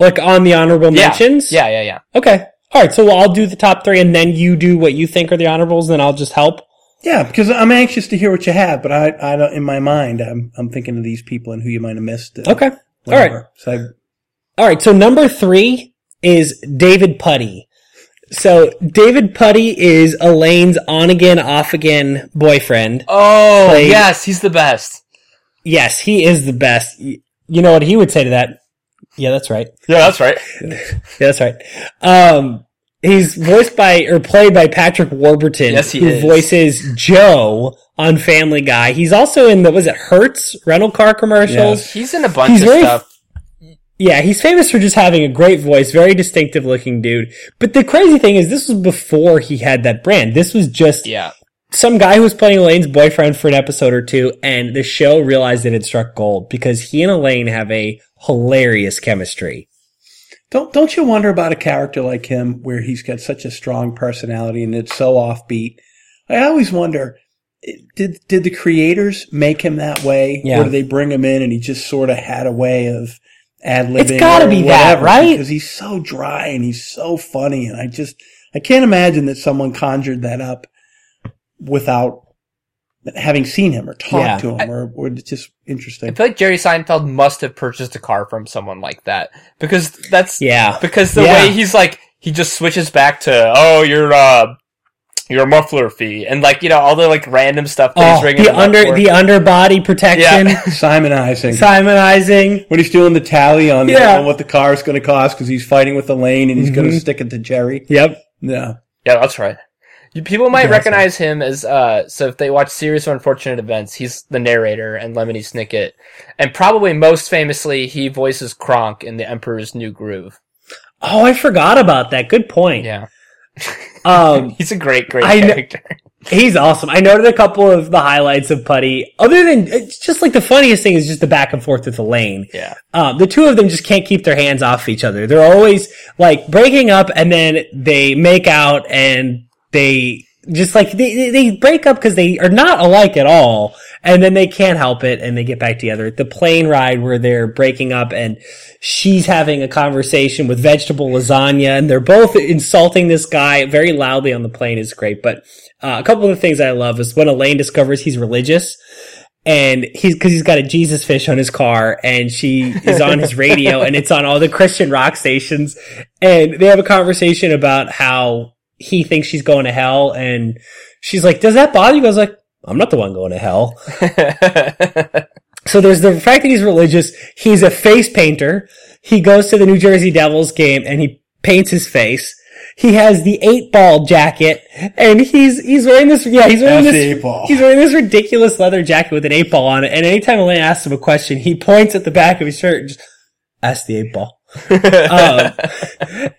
like on the honorable Yeah. mentions? Yeah, yeah, yeah. Okay. All right. So I'll do the top three, and then you do what you think are the honorables, and I'll just help. Yeah, because I'm anxious to hear what you have, but I, I don't, in my mind, I'm, I'm thinking of these people and who you might have missed. uh, Okay. All whatever. right. So I, All right. So number three is David Puddy. So David Puddy is Elaine's on again, off again boyfriend. Oh, Played- yes, he's the best. Yes, he is the best. You know what he would say to that? Yeah, that's right. Yeah, that's right. Yeah, that's right. Um, he's voiced by or played by Patrick Warburton, Yes, he who is. voices Joe on Family Guy. He's also in the was it Hertz rental car commercials. Yes. He's in a bunch He's of very- stuff. Yeah, he's famous for just having a great voice, very distinctive looking dude. But the crazy thing is, this was before he had that brand. This was just Yeah. Some guy who was playing Elaine's boyfriend for an episode or two, and the show realized it had struck gold because he and Elaine have a hilarious chemistry. don't don't you wonder about a character like him where he's got such a strong personality and it's so offbeat? I always wonder. Did did the creators make him that way, Yeah. or did they bring him in and he just sort of had a way of ad libbing? It's gotta be that, right? Because he's so dry and he's so funny, and I just I can't imagine that someone conjured that up without having seen him or talked Yeah. to him, or, or it's just interesting. I feel like Jerry Seinfeld must have purchased a car from someone like that because that's Yeah. because the Yeah. way he's like he just switches back to oh your uh your muffler fee and like you know all the like random stuff that Oh, he's the under for. the underbody protection, Yeah. Simonizing. simonizing. when he's doing the tally on, Yeah. on what the car is going to cost because he's fighting with Elaine and he's going to stick it to Jerry. Yep. Yeah. Yeah, that's right. People might recognize him as uh so if they watch Series of Unfortunate Events, he's the narrator and Lemony Snicket. And probably most famously he voices Kronk in The Emperor's New Groove. Oh, I forgot about that. Good point. Yeah. Um, He's a great, great I kn- character. he's awesome. I noted a couple of the highlights of Puddy. Other than it's just like the funniest thing is just the back and forth with Elaine. yeah. Um, the two of them just can't keep their hands off each other. They're always like breaking up and then they make out and they just like they, they- break up because they are not alike at all. And then they can't help it and they get back together. The plane ride where they're breaking up and she's having a conversation with vegetable lasagna and they're both insulting this guy very loudly on the plane is great. But uh, a couple of the things I love is when Elaine discovers he's religious and he's because he's got a Jesus fish on his car, and she is on his radio, and it's on all the Christian rock stations, and they have a conversation about how he thinks she's going to hell, and she's like, "Does that bother you?" He goes like, "I'm not the one going to hell." So there's the fact that he's religious. He's a face painter. He goes to the New Jersey Devils game and he paints his face. He has the eight ball jacket and he's, he's wearing this, yeah, he's wearing That's this, eight ball. he's wearing this ridiculous leather jacket with an eight ball on it. And anytime Elaine asks him a question, he points at the back of his shirt and just, ask the eight ball. um,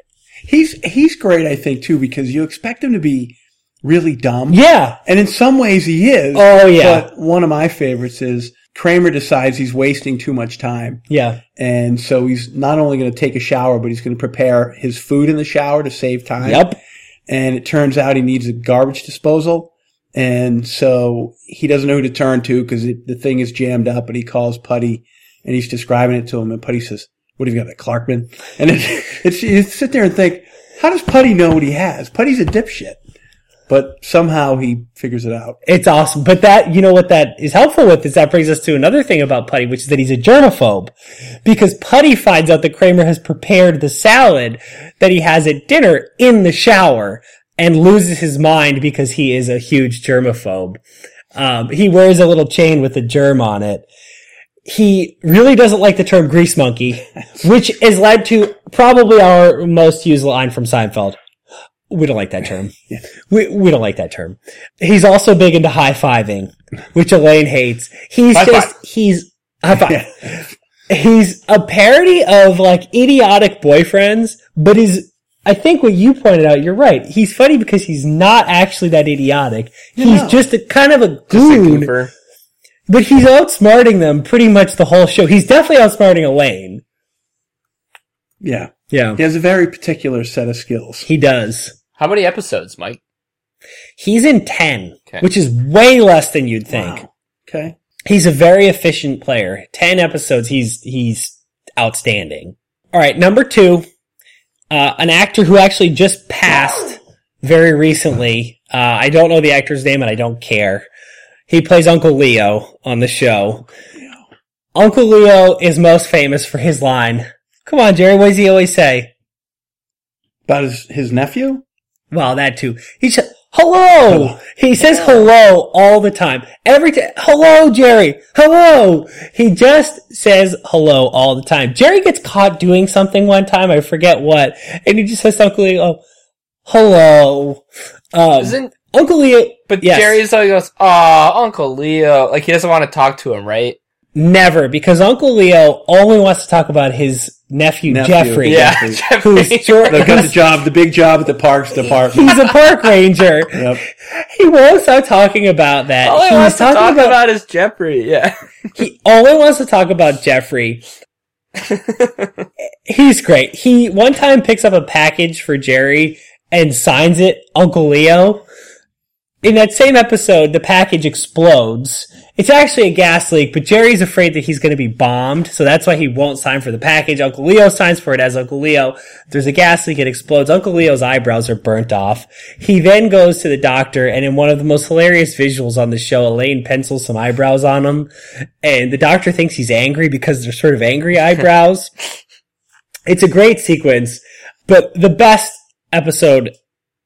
He's he's great, I think, too, because you expect him to be really dumb. yeah. And in some ways he is. Oh, yeah. But one of my favorites is Kramer decides he's wasting too much time. Yeah. And so he's not only going to take a shower, but he's going to prepare his food in the shower to save time. Yep. And it turns out he needs a garbage disposal. And so he doesn't know who to turn to because the thing is jammed up, but he calls Puddy and he's describing it to him. And Puddy says, what have you got, that Clarkman? And it's, it's, you sit there and think, how does Puddy know what he has? Puddy's a dipshit. But somehow he figures it out. It's awesome. But that, you know what that is helpful with is that brings us to another thing about Puddy, which is that he's a germaphobe. Because Puddy finds out that Kramer has prepared the salad that he has at dinner in the shower and loses his mind because he is a huge germaphobe. Um, he wears a little chain with a germ on it. He really doesn't like the term grease monkey, which has led to probably our most used line from Seinfeld. We don't like that term. We, we don't like that term. He's also big into high fiving, which Elaine hates. He's High just, five. he's, high five. He's a parody of like idiotic boyfriends, but is, I think what you pointed out, you're right. He's funny because he's not actually that idiotic. He's just a kind of a goon. But he's outsmarting them pretty much the whole show. He's definitely outsmarting Elaine. Yeah. Yeah. He has a very particular set of skills. He does. How many episodes, Mike? He's in 10, Okay. which is way less than you'd think. Wow. Okay. He's a very efficient player. 10 episodes, he's, he's outstanding. All right, number two, uh, an actor who actually just passed very recently. Uh, I don't know the actor's name and I don't care. He plays Uncle Leo on the show. Uncle Leo is most famous for his line. Come on, Jerry, what does he always say? About his, his nephew? Well, that too. He said, hello! He says hello all the time. Every time. Hello, Jerry! Hello! He just says hello all the time. Jerry gets caught doing something one time, I forget what, and he just says to Uncle Leo, hello. Um, Isn't Uncle Leo, but yes. Jerry's always goes, "Aw, Uncle Leo." Like he doesn't want to talk to him, right? never, because Uncle Leo only wants to talk about his nephew, Nephew. Jeffrey. Yeah, Who's Jeffrey. George, They got the job, the big job at the Parks Department. he's a park ranger. Yep. He won't stop talking about that. All he He's wants to talking talk about, is Jeffrey. Yeah. He only wants to talk about Jeffrey. He's great. He one time picks up a package for Jerry and signs it Uncle Leo. In that same episode, the package explodes. It's actually a gas leak, but Jerry's afraid that he's going to be bombed, so that's why he won't sign for the package. Uncle Leo signs for it as Uncle Leo. There's a gas leak, it explodes. Uncle Leo's eyebrows are burnt off. He then goes to the doctor, and in one of the most hilarious visuals on the show, Elaine pencils some eyebrows on him, and the doctor thinks he's angry because they're sort of angry eyebrows. it's a great sequence, but the best episode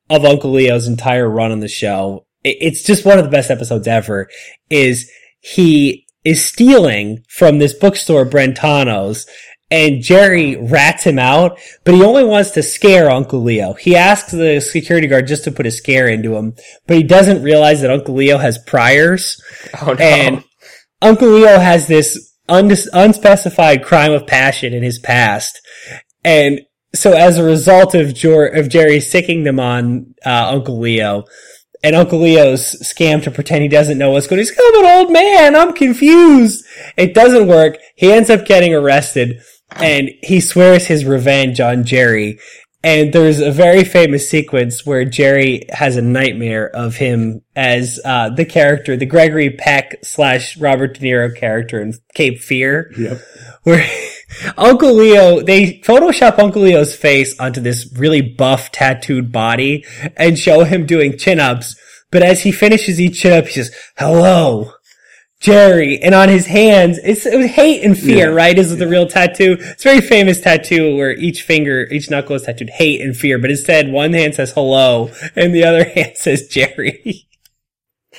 of Uncle Leo's entire run on the show, it's just one of the best episodes ever, is he is stealing from this bookstore, Brentano's, and Jerry rats him out, but he only wants to scare Uncle Leo. He asks the security guard just to put a scare into him, but he doesn't realize that Uncle Leo has priors. Oh no. And Uncle Leo has this unspecified crime of passion in his past. And so as a result of, Jor- of Jerry sicking them on uh, Uncle Leo, and Uncle Leo's scam to pretend he doesn't know what's going on, he's like, I'm an old man, I'm confused. It doesn't work. He ends up getting arrested, and he swears his revenge on Jerry. And there's a very famous sequence where Jerry has a nightmare of him as uh, the character, the Gregory Peck slash Robert De Niro character in Cape Fear, Yep. where Uncle Leo, they Photoshop Uncle Leo's face onto this really buff tattooed body and show him doing chin ups. But as he finishes each chin up, he says, hello, Jerry. And on his hands, it's, it was hate and fear, Yeah. right? Is the real tattoo. It's a very famous tattoo where each finger, each knuckle is tattooed hate and fear, but instead one hand says hello and the other hand says Jerry.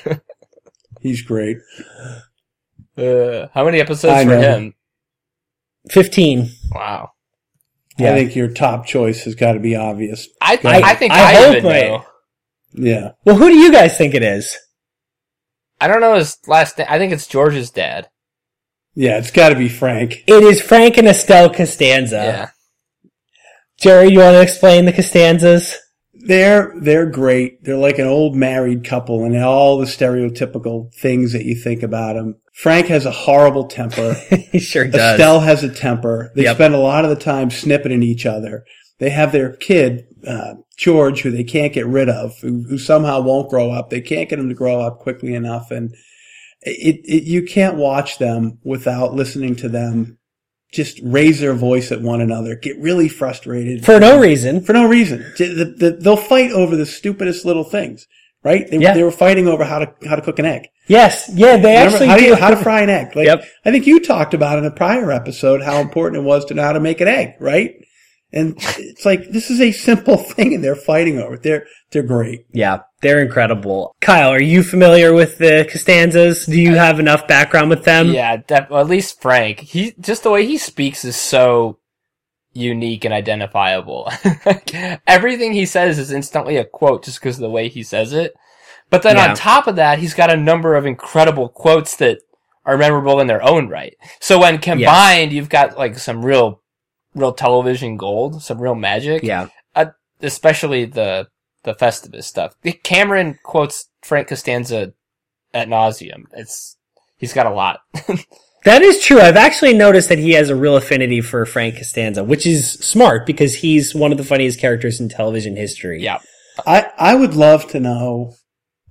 He's great. Uh, how many episodes I for know. him? 15. Wow. Yeah. I think your top choice has got to be obvious. I I- I think I I, hope even I- know. Yeah. Well, who do you guys think it is? I don't know his last name. I think it's George's dad. Yeah, it's got to be Frank. It is Frank and Estelle Costanza. yeah. Jerry, you want to explain the Costanzas? They're they're great. They're like an old married couple and all the stereotypical things that you think about them. Frank has a horrible temper. he sure does. Estelle has a temper. They Yep. spend a lot of the time snipping at each other. They have their kid, uh, George, who they can't get rid of, who, who somehow won't grow up. They can't get him to grow up quickly enough. And it, it, you can't watch them without listening to them just raise their voice at one another, get really frustrated For no reason. for no reason. J- the- the- They'll fight over the stupidest little things, right? They, Yeah. they were fighting over how to how to cook an egg. Yes. Yeah, they Remember, actually how, do. you, how to fry an egg. Like, Yep. I think you talked about in a prior episode how important it was to know how to make an egg, right? And it's like this is a simple thing, and they're fighting over it. They're they're great. yeah, they're incredible. Kyle, are you familiar with the Costanzas? Do you have enough background with them? Yeah, def- at least Frank. He just the way he speaks is so unique and identifiable. Everything he says is instantly a quote just because of the way he says it. But then Yeah. on top of that, he's got a number of incredible quotes that are memorable in their own right. So when combined, you've got like some real, real television gold, some real magic. Yeah. Uh, especially the the Festivus stuff. Cameron quotes Frank Costanza at nauseum. It's he's got a lot. That is true. I've actually noticed that he has a real affinity for Frank Costanza, which is smart because he's one of the funniest characters in television history. yeah, I I would love to know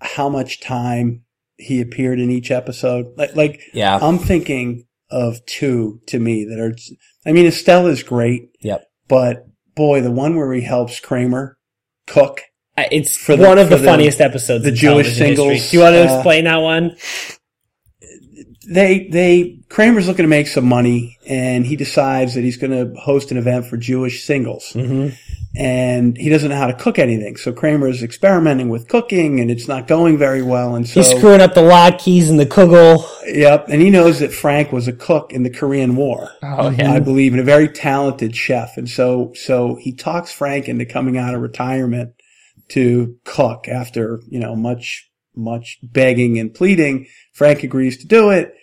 how much time he appeared in each episode. Like like Yeah. I'm thinking of two to me that are. I mean, Estelle is great. Yep. But boy, the one where he helps Kramer cook. Uh, It's For the- one of the, the- funniest episodes. the Jewish television history. singles, Do you want to uh, explain that one? They they Kramer's looking to make some money, and he decides that he's going to host an event for Jewish singles, Mm-hmm. And he doesn't know how to cook anything. So Kramer is experimenting with cooking, and it's not going very well. And so He's screwing up the latkes and the kugel. Yep, and he knows that Frank was a cook in the Korean War. Oh, yeah. I believe, and a very talented chef. And so, so he talks Frank into coming out of retirement to cook after, you know, much, much begging and pleading. Frank agrees to do it.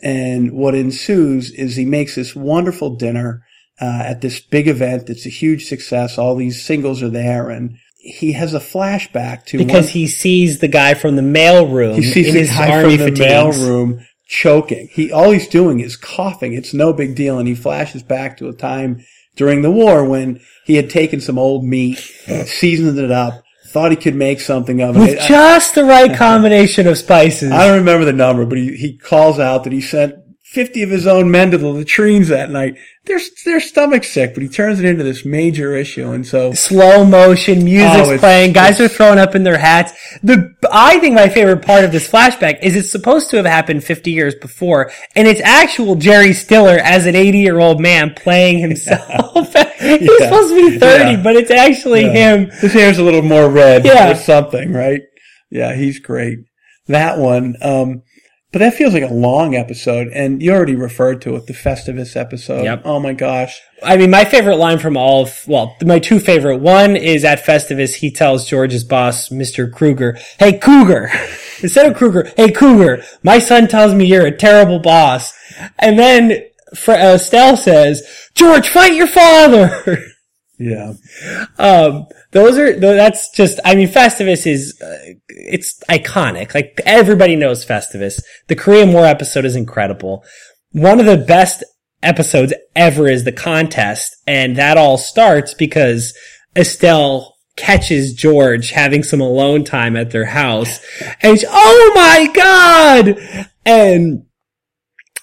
And what ensues is he makes this wonderful dinner, uh, at this big event. It's a huge success. All these singles are there and he has a flashback to Because one- he sees the guy from the mail room he sees in the his guy from the fatigues. mailroom choking. He all he's doing is coughing. It's no big deal, and he flashes back to a time during the war when he had taken some old meat, seasoned it up, thought he could make something of it. With I, just the right combination of spices. I don't remember the number, but he, he calls out that he sent 50 of his own men to the latrines that night. They're, they're stomach sick, but he turns it into this major issue. And so slow motion, music's Oh, playing, guys are throwing up in their hats. The I think my favorite part of this flashback is it's supposed to have happened 50 years before, and it's actual Jerry Stiller as an 80 year old man playing himself. He's Yeah. supposed to be 30, Yeah. but it's actually Yeah. him. His hair's a little more red Yeah. or something, right? Yeah, he's great. That one. Um, but that feels like a long episode, and you already referred to it, the Festivus episode. Yep. Oh my gosh. I mean, my favorite line from all of, well, my two favorite. One is at Festivus, he tells George's boss, Mr. Kruger, hey, Cougar. Instead of Kruger, hey, Cougar, my son tells me you're a terrible boss. And then Fr- uh, Estelle says, George, fight your father. Yeah. um, those are, that's just, I mean, Festivus is, uh, it's iconic. Like, everybody knows Festivus. The Korean War episode is incredible. One of the best episodes ever is the contest, and that all starts because Estelle catches George having some alone time at their house, and she, oh my god! And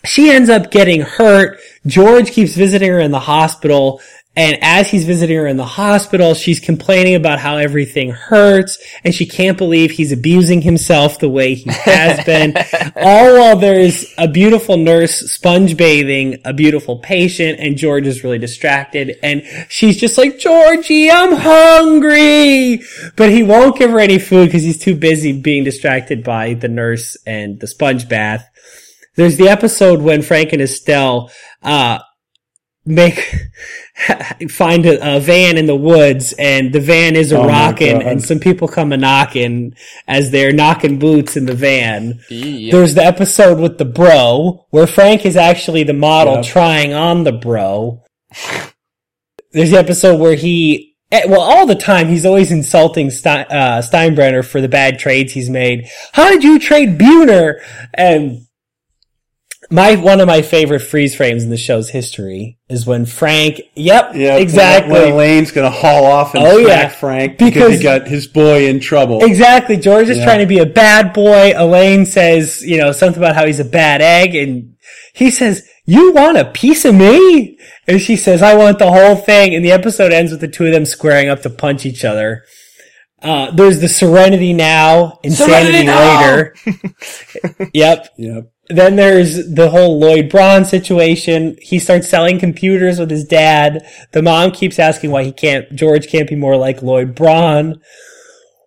she ends up getting hurt. George keeps visiting her in the hospital. And as he's visiting her in the hospital, she's complaining about how everything hurts and she can't believe he's abusing himself the way he has been. All while there's a beautiful nurse sponge bathing a beautiful patient and George is really distracted and she's just like, Georgie, I'm hungry. But he won't give her any food because he's too busy being distracted by the nurse and the sponge bath. There's the episode when Frank and Estelle uh, make find a, a van in the woods, and the van is a Oh rocking, and some people come a knocking as they're knocking boots in the van. Yeah. There's the episode with the bro, where Frank is actually the model Yep. trying on the bro. There's the episode where he, eh, well, all the time he's always insulting Stein, uh, Steinbrenner for the bad trades he's made. How did you trade Buhner? And my one of my favorite freeze frames in the show's history is when Frank. Yep, Yeah, exactly. When, when Elaine's gonna haul off and Oh, smack yeah. Frank because, Because- he got his boy in trouble. Exactly. George is Yeah. trying to be a bad boy. Elaine says, you know, something about how he's a bad egg. And he says, you want a piece of me? And she says, I want the whole thing. And the episode ends with the two of them squaring up to punch each other. Uh, there's the serenity now, insanity Serenity now! later. yep. Yep. Then there's the whole Lloyd Braun situation. He starts selling computers with his dad. The mom keeps asking why he can't, George can't be more like Lloyd Braun.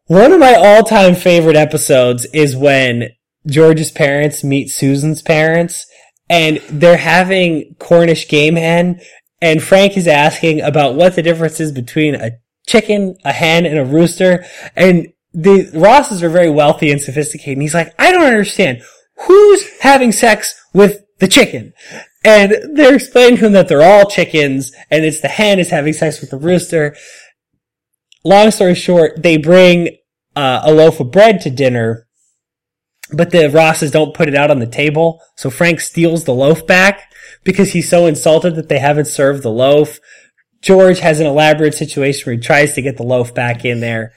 One of my all-time favorite episodes is when George's parents meet Susan's parents and they're having Cornish game hen and Frank is asking about what the difference is between a chicken, a hen, and a rooster. And the Rosses are very wealthy and sophisticated. And he's like, I don't understand. Who's having sex with the chicken? And they're explaining to him that they're all chickens and it's the hen is having sex with the rooster. Long story short, they bring uh, a loaf of bread to dinner, but the Rosses don't put it out on the table. So Frank steals the loaf back because he's so insulted that they haven't served the loaf. George has an elaborate situation where he tries to get the loaf back in there.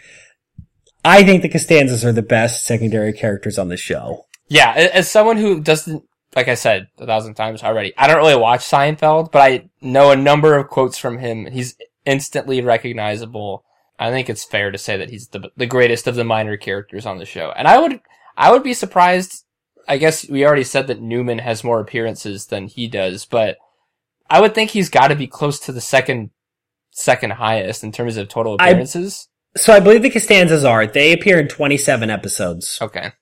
I think the Costanzas are the best secondary characters on the show. Yeah, as someone who doesn't, like I said a thousand times already, I don't really watch Seinfeld, but I know a number of quotes from him. He's instantly recognizable. I think it's fair to say that he's the the greatest of the minor characters on the show. And I would I would be surprised. I guess we already said that Newman has more appearances than he does, but I would think he's got to be close to the second second highest in terms of total I- appearances. So I believe the Costanzas are. They appear in 27 episodes. okay.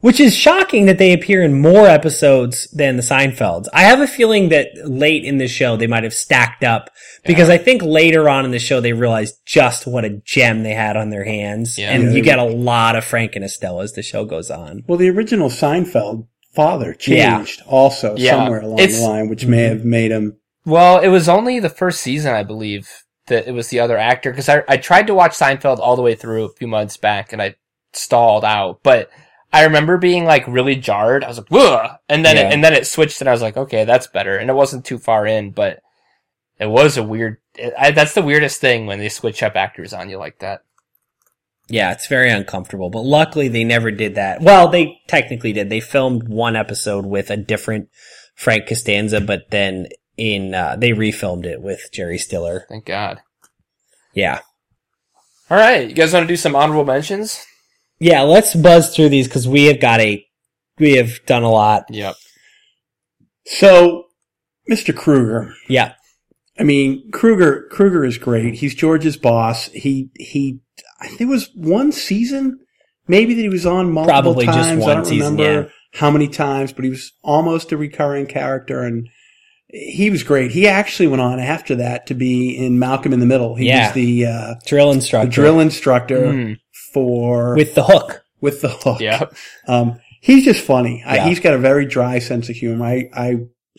Which is shocking that they appear in more episodes than the Seinfelds. I have a feeling that late in the show they might have stacked up because I think later on in the show they realized just what a gem they had on their hands. Yeah. and Yeah. you get a lot of Frank and Estelle as the show goes on. Well, the original Seinfeld father Yeah. changed also Yeah. somewhere along It's- the line, which may mm-hmm. have made him. Well, it was only the first season, I believe, that it was the other actor. Because I, I tried to watch Seinfeld all the way through a few months back, and I stalled out. But I remember being like really jarred. I was like, "Whoa!" and then Yeah. it, and then it switched, and I was like, "Okay, that's better." And it wasn't too far in, but it was a weird. It, I, that's the weirdest thing when they switch up actors on you like that. Yeah, it's very uncomfortable, but luckily they never did that. Well, they technically did. They filmed one episode with a different Frank Costanza, but then in uh, they refilmed it with Jerry Stiller. Thank God. Yeah. All right, you guys want to do some honorable mentions? Yeah, let's buzz through these because we have got a, we have done a lot. Yep. So, Mr. Kruger. Yeah. I mean, Kruger. Kruger is great. He's George's boss. He he. I think it was one season, maybe that he was on multiple Probably just times. one I don't season, remember how many times, but he was almost a recurring character, and he was great. He actually went on after that to be in Malcolm in the Middle. He Yeah. was the uh, Drill the instructor. drill instructor Mm, for with the hook. with the hook. Yeah. Um, he's just funny. I, he's got a very dry sense of humor. I, I,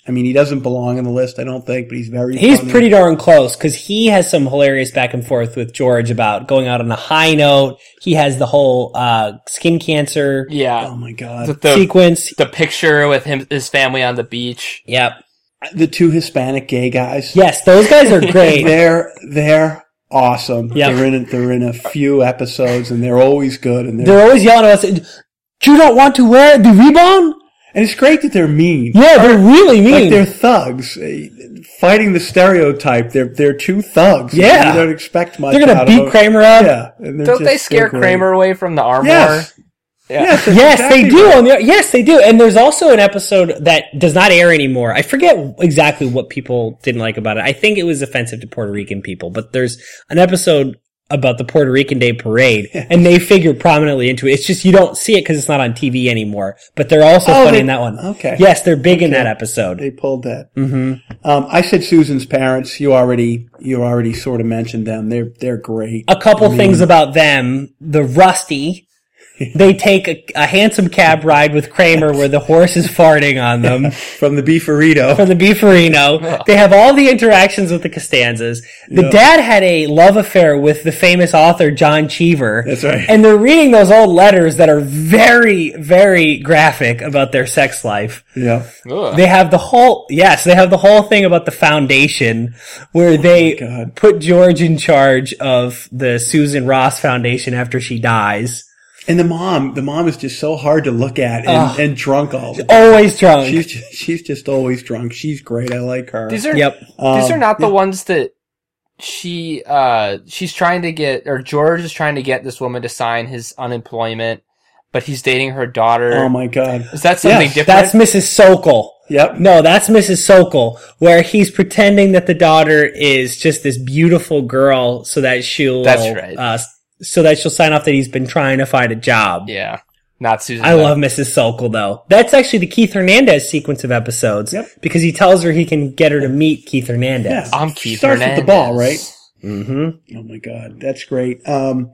I mean, he doesn't belong on the list, I don't think, but he's very. He's funny. pretty darn close because he has some hilarious back and forth with George about going out on a high note. He has the whole uh, skin cancer Yeah. Oh my god! The, the, sequence. the picture with him, his family on the beach. Yep. The two Hispanic gay guys. Yes, those guys are great. they're they're awesome. Yeah. They're in it. They're in a few episodes, and they're always good. And they're, They're always yelling at us. You don't want to wear the rebound? and it's great that they're mean. Yeah, they're really mean. Like they're thugs, fighting the stereotype. They're they're two thugs. Yeah. you don't expect much. They're gonna out beat them. Kramer up. Yeah, and Don't they just- scare they're. Kramer away from the armor? Yes. War? Yeah. Yes, Yes, exactly they do. right. On the, yes, they do. And there's also an episode that does not air anymore. I forget exactly what people didn't like about it. I think it was offensive to Puerto Rican people, but there's an episode about the Puerto Rican Day Parade, and they figure prominently into it. It's just you don't see it because it's not on TV anymore. But they're also Oh, funny they- in that one. okay. Yes, they're big in that episode. They pulled that. hmm Um, I said Susan's parents. You already, you already sort of mentioned them. They're, they're great. A couple I mean- things about them. The Rusty. They take a, a hansom cab ride with Kramer where the horse is farting on them. From the beefarito. from the Beefarino. They have all the interactions with the Costanzas. The Yeah. dad had a love affair with the famous author John Cheever. That's right. And they're reading those old letters that are very, very graphic about their sex life. yeah. Ugh. They have the whole, yes, they have the whole thing about the foundation where oh they Oh God. put George in charge of the Susan Ross Foundation after she dies. And the mom, the mom is just so hard to look at and, Ugh. and drunk all the time. Always drunk. She's just, she's just always drunk. She's great. I like her. These are yep. these are Um, not the yeah. ones that she uh she's trying to get or George is trying to get this woman to sign his unemployment, but he's dating her daughter. Oh my god. is that something Yes, different? That's Mrs. Sokol. Yep. No, that's Mrs. Sokol, where he's pretending that the daughter is just this beautiful girl, so that she'll That's right. uh, so that she'll sign off that he's been trying to find a job. yeah, not Susan. I love Mrs. Sokol though. That's actually the Keith Hernandez sequence of episodes Yep. because he tells her he can get her to meet Keith Hernandez. Yeah. I'm Keith Hernandez. Starts with the ball, right? Mm-hmm. Oh my god, that's great. Um,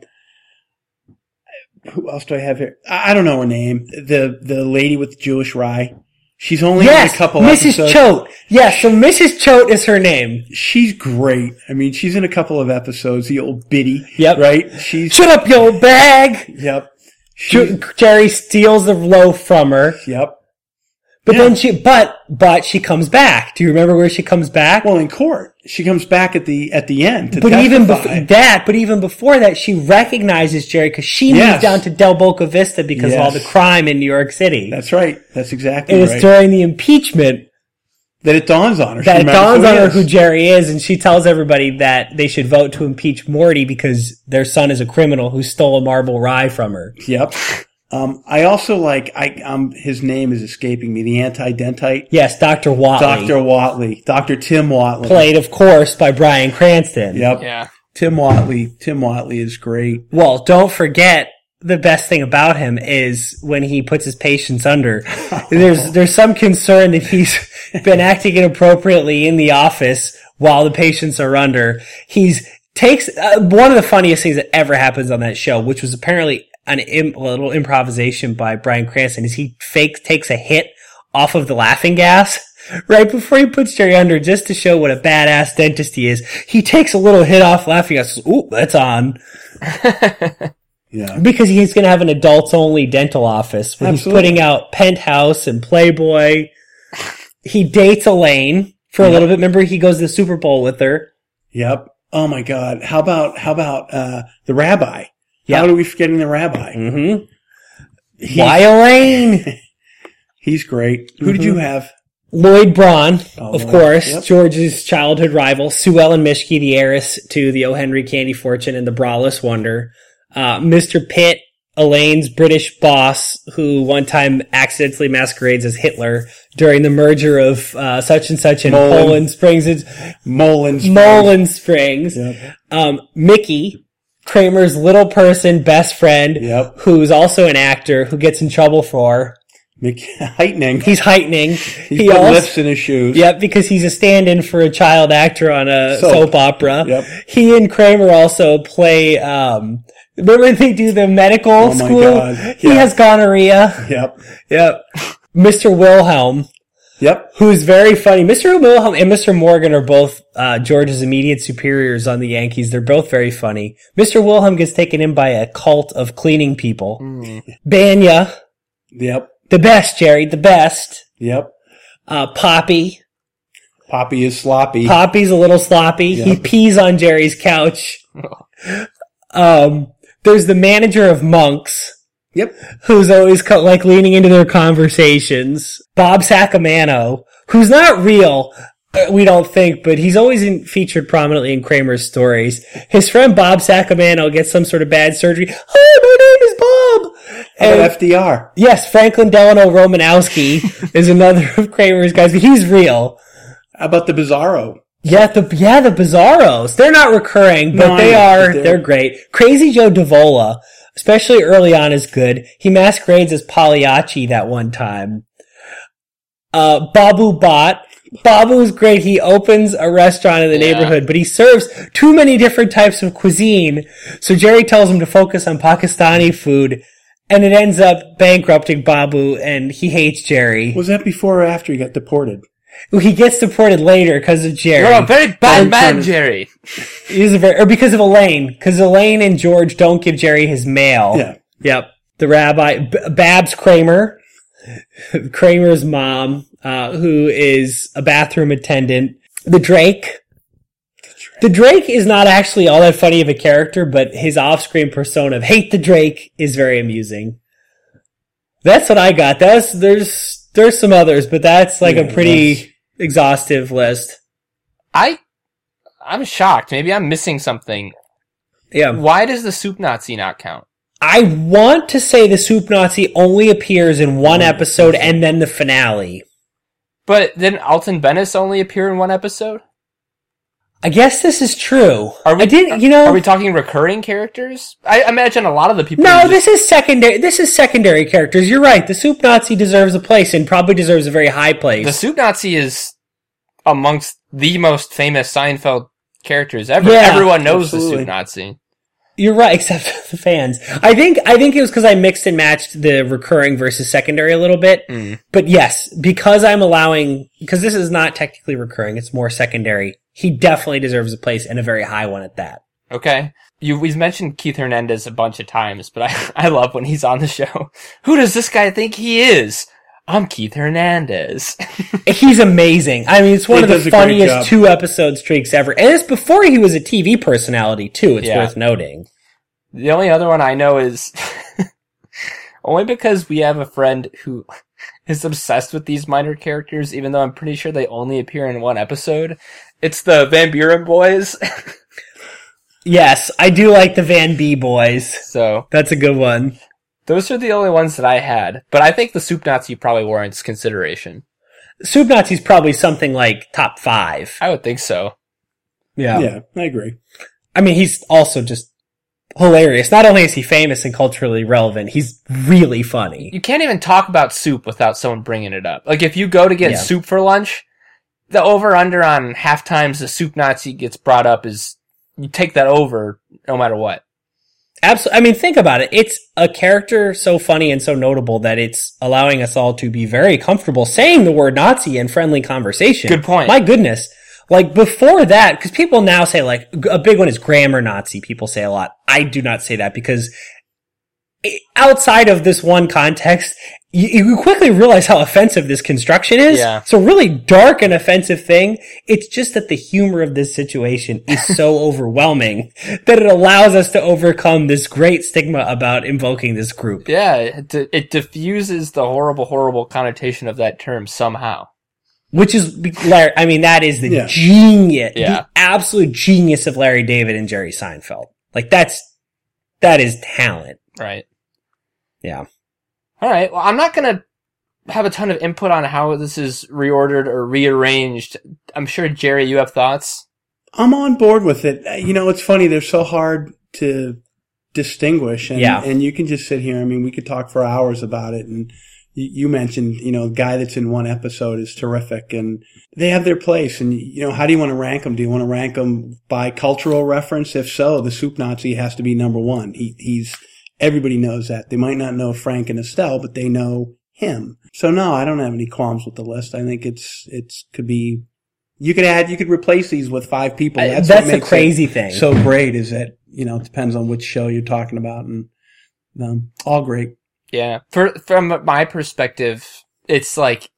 who else do I have here? I, I don't know her name. The the lady with the Jewish rye. She's only Yes, in a couple Mrs. episodes. Choate. Yes, so Mrs. Choate is her name. She's great. I mean, she's in a couple of episodes. The old biddy. Yep. Right. She's. Shut up, yo bag. Yep. She's, Jerry steals the loaf from her. yep. But Yeah. then she, but, but she comes back. Do you remember where she comes back? Well, in court, she comes back at the at the end to but even testify. before that, but even before that, she recognizes Jerry because she Yes. moved down to Del Boca Vista because of all the crime in New York City. That's right. That's exactly and it's right. during the impeachment that it dawns on her. She that it dawns on her who Jerry is, and she tells everybody that they should vote to impeach Morty because their son is a criminal who stole a marble rye from her. Yep. Um, I also like. I um, his name is escaping me. The anti-dentite. Yes, Dr. Whatley. Dr. Whatley, Dr. Tim Whatley. Played, of course, by Bryan Cranston. Yep. Yeah. Tim Whatley. Tim Whatley is great. Well, don't forget the best thing about him is when he puts his patients under. There's there's some concern that he's been acting inappropriately in the office while the patients are under. He's takes uh, one of the funniest things that ever happens on that show, which was apparently an Im- a little improvisation by Bryan Cranston, is he fakes takes a hit off of the laughing gas. Right before he puts Jerry under, just to show what a badass dentist he is, he takes a little hit off laughing gas. Ooh, that's on Yeah. because he's going to have an adults only dental office where Absolutely. he's putting out Penthouse and Playboy. He dates Elaine for a little bit. Remember, he goes to the Super Bowl with her. Yep. Oh my God. How about how about uh, the rabbi? Yep. How are we forgetting the rabbi? Mm-hmm. He's, Why Elaine? he's great. Who did you have? Lloyd Braun, Oh, of Lloyd. course, Yep. George's childhood rival. Sue Ellen Mischke, the heiress to the O. Henry Candy Fortune and the Braless Wonder. Uh, Mr. Pitt, Elaine's British boss, who one time accidentally masquerades as Hitler during the merger of uh, such and such in. Poland Springs. It's Mullins. Mullen Springs. Yep. Um, Mickey, Kramer's little person best friend, Yep. who's also an actor who gets in trouble for. Mc- heightening. He's heightening. He's he put also, lifts in his shoes. Yep, because he's a stand-in for a child actor on a Soap. soap, opera. Yep. He and Kramer also play. Um, remember when they do the medical Oh my school? God. He Yeah. has gonorrhea. Yep. Yep. Mr. Wilhelm, Yep. who's very funny. Mr. Wilhelm and Mr. Morgan are both uh, George's immediate superiors on the Yankees. They're both very funny. Mr. Wilhelm gets taken in by a cult of cleaning people. Bania, Yep. the best, Jerry, the best. Yep. Uh, Poppy. Poppy is sloppy. Poppy's a little sloppy. He pees on Jerry's couch. Um, there's the manager of Monks, Yep. who's always co- like leaning into their conversations. Bob Sacamano, who's not real, uh, we don't think, but he's always in, featured prominently in Kramer's stories. His friend Bob Sacamano gets some sort of bad surgery. Hi, my name is Bob. And- about FDR? yes, Franklin Delano Romanowski is another of Kramer's guys, but he's real. How about the Bizarro? Yeah, the yeah the Bizarros. They're not recurring, but No, they are. They're, they're- great. Crazy Joe Davola, especially early on, is good. He masquerades as Pagliacci that one time. Uh, Babu Bhatt. Babu's great. He opens a restaurant in the Yeah. neighborhood, but he serves too many different types of cuisine. So Jerry tells him to focus on Pakistani food, and it ends up bankrupting Babu, and he hates Jerry. Was that before or after he got deported? He gets deported later because of Jerry. You're a very bad I'm man, trying to- Jerry. He's a very, or because of Elaine, because Elaine and George don't give Jerry his mail. Yeah. Yep. The rabbi, B- Babs Kramer, Kramer's mom, uh, who is a bathroom attendant. The Drake. The Drake is not actually all that funny of a character, but his off-screen persona of hate the Drake is very amusing. That's what I got. That's, there's, there's some others, but that's like Yeah, a pretty exhaustive list. I, I'm shocked. Maybe I'm missing something. Yeah. Why does the soup Nazi not count? I want to say the Soup Nazi only appears in one mm-hmm. episode and then the finale. But didn't Alton Benes only appear in one episode? I guess this is true. Are we, I didn't, you know. Are we talking recurring characters? I imagine a lot of the people. no, who this is secondary. This is secondary characters. You're right. The Soup Nazi deserves a place and probably deserves a very high place. the soup Nazi is amongst the most famous Seinfeld characters ever. Yeah, Everyone knows the soup Nazi. You're right, except the fans. I think I think it was because I mixed and matched the recurring versus secondary a little bit. Mm. But yes, because I'm allowing because this is not technically recurring; it's more secondary. He definitely deserves a place and a very high one at that. Okay. You, we've mentioned Keith Hernandez a bunch of times, but I, I love when he's on the show. Who does this guy think he is? I'm Keith Hernandez. He's amazing. I mean, it's one He of the does a great funniest two episode streaks ever. And it's before he was a TV personality, too. It's Yeah. worth noting. the only other one I know is only because we have a friend who is obsessed with these minor characters, even though I'm pretty sure they only appear in one episode. It's the Van Buren boys. Yes, I do like the Van B boys. so That's a good one. Those are the only ones that I had. But I think the Soup Nazi probably warrants consideration. Soup Nazi's probably something like top five. I would think so. Yeah. Yeah, I agree. I mean, he's also just hilarious. Not only is he famous and culturally relevant, he's really funny. You can't even talk about soup without someone bringing it up. Like if you go to get Yeah. soup for lunch, the over under on half times the soup Nazi gets brought up is you take that over no matter what. Absolutely. I mean, think about it. It's a character so funny and so notable that it's allowing us all to be very comfortable saying the word Nazi in friendly conversation. Good point. My goodness. Like before that, because people now say like a big one is grammar Nazi. People say a lot. I do not say that because outside of this one context, you, you quickly realize how offensive this construction is. Yeah. It's a really dark and offensive thing. It's just that the humor of this situation is so overwhelming that it allows us to overcome this great stigma about invoking this group. Yeah, it, it diffuses the horrible, horrible connotation of that term somehow. Which is, Larry, I mean, that is the Yeah. genius, Yeah. the absolute genius of Larry David and Jerry Seinfeld. Like that's, that is talent. Right. Yeah. All right. Well, I'm not going to have a ton of input on how this is reordered or rearranged. I'm sure, Jerry, you have thoughts. I'm on board with it. Uh, You know, it's funny. They're so hard to distinguish. And, Yeah. and you can just sit here. I mean, we could talk for hours about it. And you, you mentioned, you know, the guy that's in one episode is terrific and they have their place. And, you know, how do you want to rank them? Do you want to rank them by cultural reference? If so, the soup Nazi has to be number one. He, he's, everybody knows that. They might not know Frank and Estelle, but they know him. So no, I don't have any qualms with the list. I think it's, it's could be, you could add, you could replace these with five people. I- That's, That's, what the makes it crazy thing. so great is that, you know, it depends on which show you're talking about and, um, all great. Yeah. For, from my perspective, it's like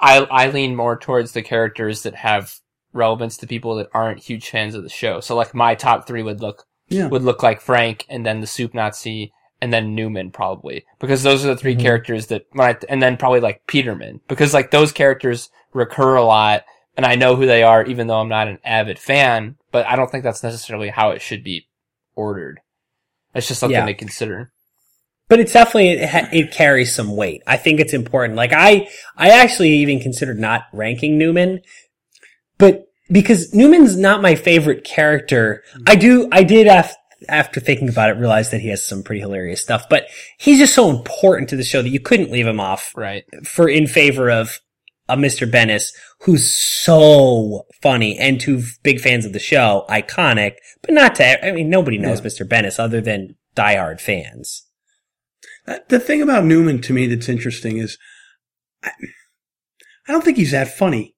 I, I lean more towards the characters that have relevance to people that aren't huge fans of the show. So like my top three would look Yeah. would look like Frank and then the Soup Nazi and then Newman probably because those are the 3 Mhm. characters that I, and then probably like Peterman because like those characters recur a lot and I know who they are even though I'm not an avid fan, but I don't think that's necessarily how it should be ordered. It's just something Yeah. to consider. but it's definitely it, it carries some weight. I think it's important. Like I, I actually even considered not ranking Newman, but because Newman's not my favorite character. I do, I did af- after thinking about it realize that he has some pretty hilarious stuff, but he's just so important to the show that you couldn't leave him off Right. for in favor of a Mr. Benes who's so funny and to big fans of the show, iconic, but not to, I mean, nobody knows Yeah. Mr. Benes other than diehard fans. Uh, The thing about Newman to me that's interesting is, I, I don't think he's that funny.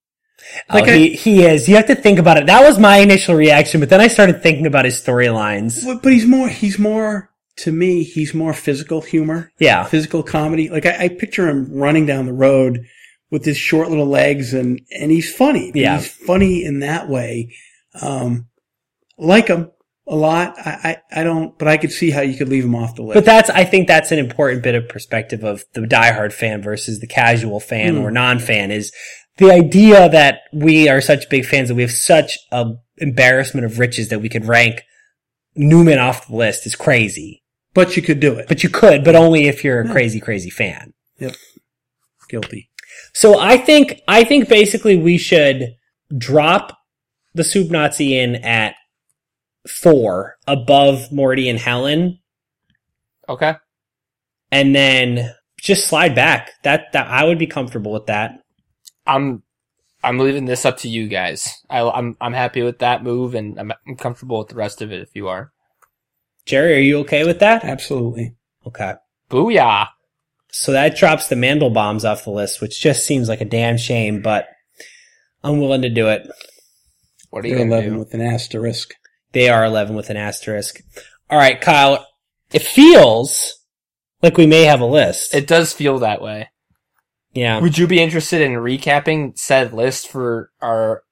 Like oh, I- he, he is. You have to think about it. That was my initial reaction, but then I started thinking about his storylines. But but he's more, he's more, to me, he's more physical humor, Yeah. physical comedy. Like I, I picture him running down the road with his short little legs and, and he's funny. Yeah. He's funny in that way. Um, like him a lot. I, I, I don't, but I could see how you could leave him off the list. But that's, I think that's an important bit of perspective of the diehard fan versus the casual fan Hmm. or non-fan is the idea that we are such big fans that we have such a embarrassment of riches that we could rank Newman off the list is crazy. but you could do it. But you could, but only if you're a Yeah. crazy, crazy fan. Yep. Guilty. So I think, I think basically we should drop the Soup Nazi in at four above Morty and Helen Okay. and then just slide back. That, that, I would be comfortable with that. I'm I'm leaving this up to you guys. I, I'm I'm happy with that move, and I'm, I'm comfortable with the rest of it. If you are, Jerry, are you okay with that? Absolutely. Okay. booyah! So that drops the Mandel bombs off the list, which just seems like a damn shame, but I'm willing to do it. What are you They're gonna 11 do? with an asterisk. They are 11 with an asterisk. All right, Kyle. It feels like we may have a list. It does feel that way. Yeah. Would you be interested in recapping said list for our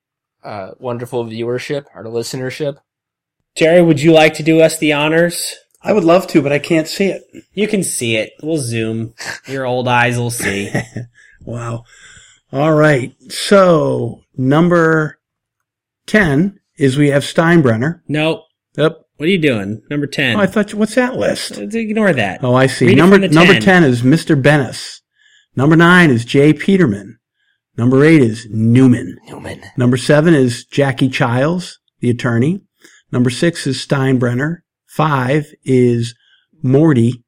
uh, wonderful viewership, our listenership? Jerry, would you like to do us the honors? I would love to, but I can't see it. You can see it. We'll zoom. Your old eyes will see. Wow. All right. So number 10 is we have Steinbrenner. nope. Yep. What are you doing? Number 10. Oh, I thought, what's that list? Ignore that. Oh, I see. Read it number, from the number 10. 10 is Mr. Benes. Number 9 is J. Peterman. Number 8 is Newman. Newman. Number 7 is Jackie Chiles, the attorney. Number 6 is Steinbrenner. 5 is Morty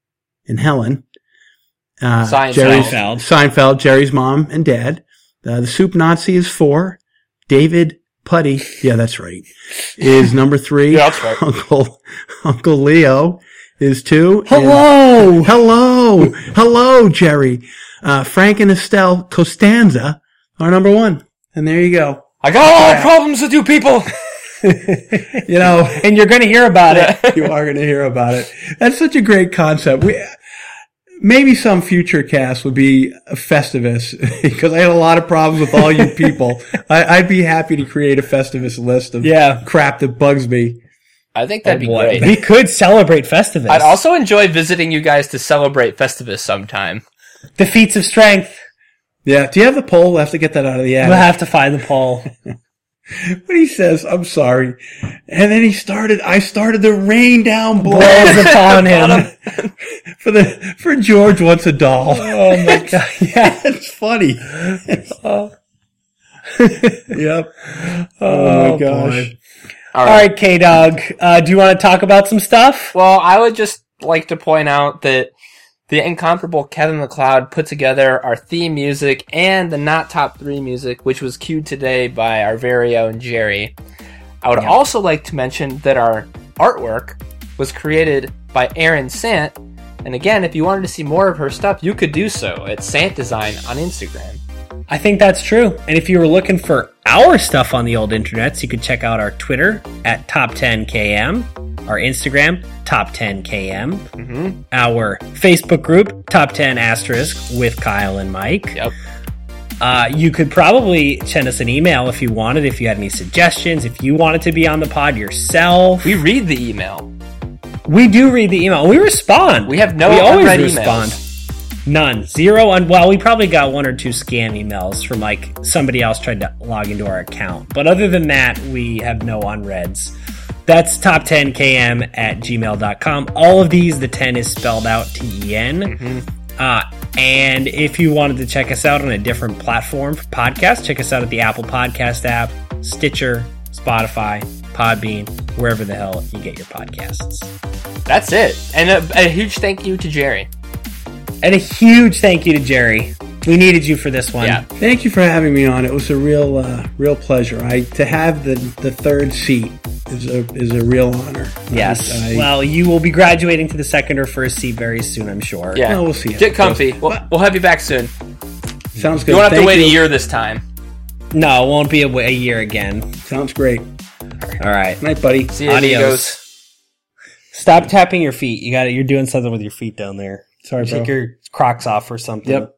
and Helen. Uh, Seinfeld. Jerry's, Seinfeld. Seinfeld, Jerry's mom and dad. Uh, the Soup Nazi is 4. David Puddy, yeah, that's right, is number 3. Yeah, that's right. Uncle, Uncle Leo is 2. And- Hello! Hello, hello, Jerry. Uh, Frank and Estelle Costanza are number one, and there you go. I got a lot of problems with you people. You know, and you're going to hear about it. you are going to hear about it. That's such a great concept. We maybe some future cast would be a Festivus because I had a lot of problems with all you people. I, I'd be happy to create a Festivus list of Yeah. crap that bugs me. I think that'd be boy. great. We could celebrate Festivus. I'd also enjoy visiting you guys to celebrate Festivus sometime. the feats of strength. Yeah. Do you have the pole? We'll have to get that out of the yard. We'll have to find the pole. But he says, I'm sorry. And then he started, I started to rain down blows Blows upon him. for the, for George wants a doll. Oh my god! Yeah. It's funny. yep. Oh, Oh, my gosh. boy. All All right. right, K Dog. Uh, do you want to talk about some stuff? Well, I would just like to point out that the incomparable Kevin MacLeod put together our theme music and the not top three music, which was cued today by our very own Jerry. I would Yeah. also like to mention that our artwork was created by Erin Sant. And again, if you wanted to see more of her stuff, you could do so at Sant Design on Instagram. I think that's true. And if you were looking for our stuff on the old internets, you could check out our Twitter at Top10KM, our Instagram, Top10KM, Mm-hmm. our Facebook group, Top 10 Asterisk with Kyle and Mike. Yep. Uh, you could probably send us an email if you wanted, if you had any suggestions, if you wanted to be on the pod yourself. We read the email. We do read the email. We respond. We have no We always respond. emails. None. Zero. And well, we probably got one or two scam emails from like somebody else tried to log into our account. But other than that, we have no unreads. That's top10km at gmail.com. All of these, the 10 is spelled out T E N. Uh, and if you wanted to check us out on a different platform for podcasts, check us out at the Apple Podcast app, Stitcher, Spotify, Podbean, wherever the hell you get your podcasts. That's it. And a, a huge thank you to Jerry. And a huge thank you to Jerry. We needed you for this one. Yeah. Thank you for having me on. It was a real, uh, real pleasure. I to have the the third seat is a is a real honor. Yes. I, well, you will be graduating to the second or first seat very soon, I'm sure. Yeah. Well, we'll see. Get comfy. We'll, we'll have you back soon. sounds good. You won't have to wait you. a year this time. No, it won't be a, a year again. Sounds great. All right. Night, buddy. See you, Adios. amigos. Stop tapping your feet. You got it. You're doing something with your feet down there. Sorry, bro. Take your Crocs off or something. Yep.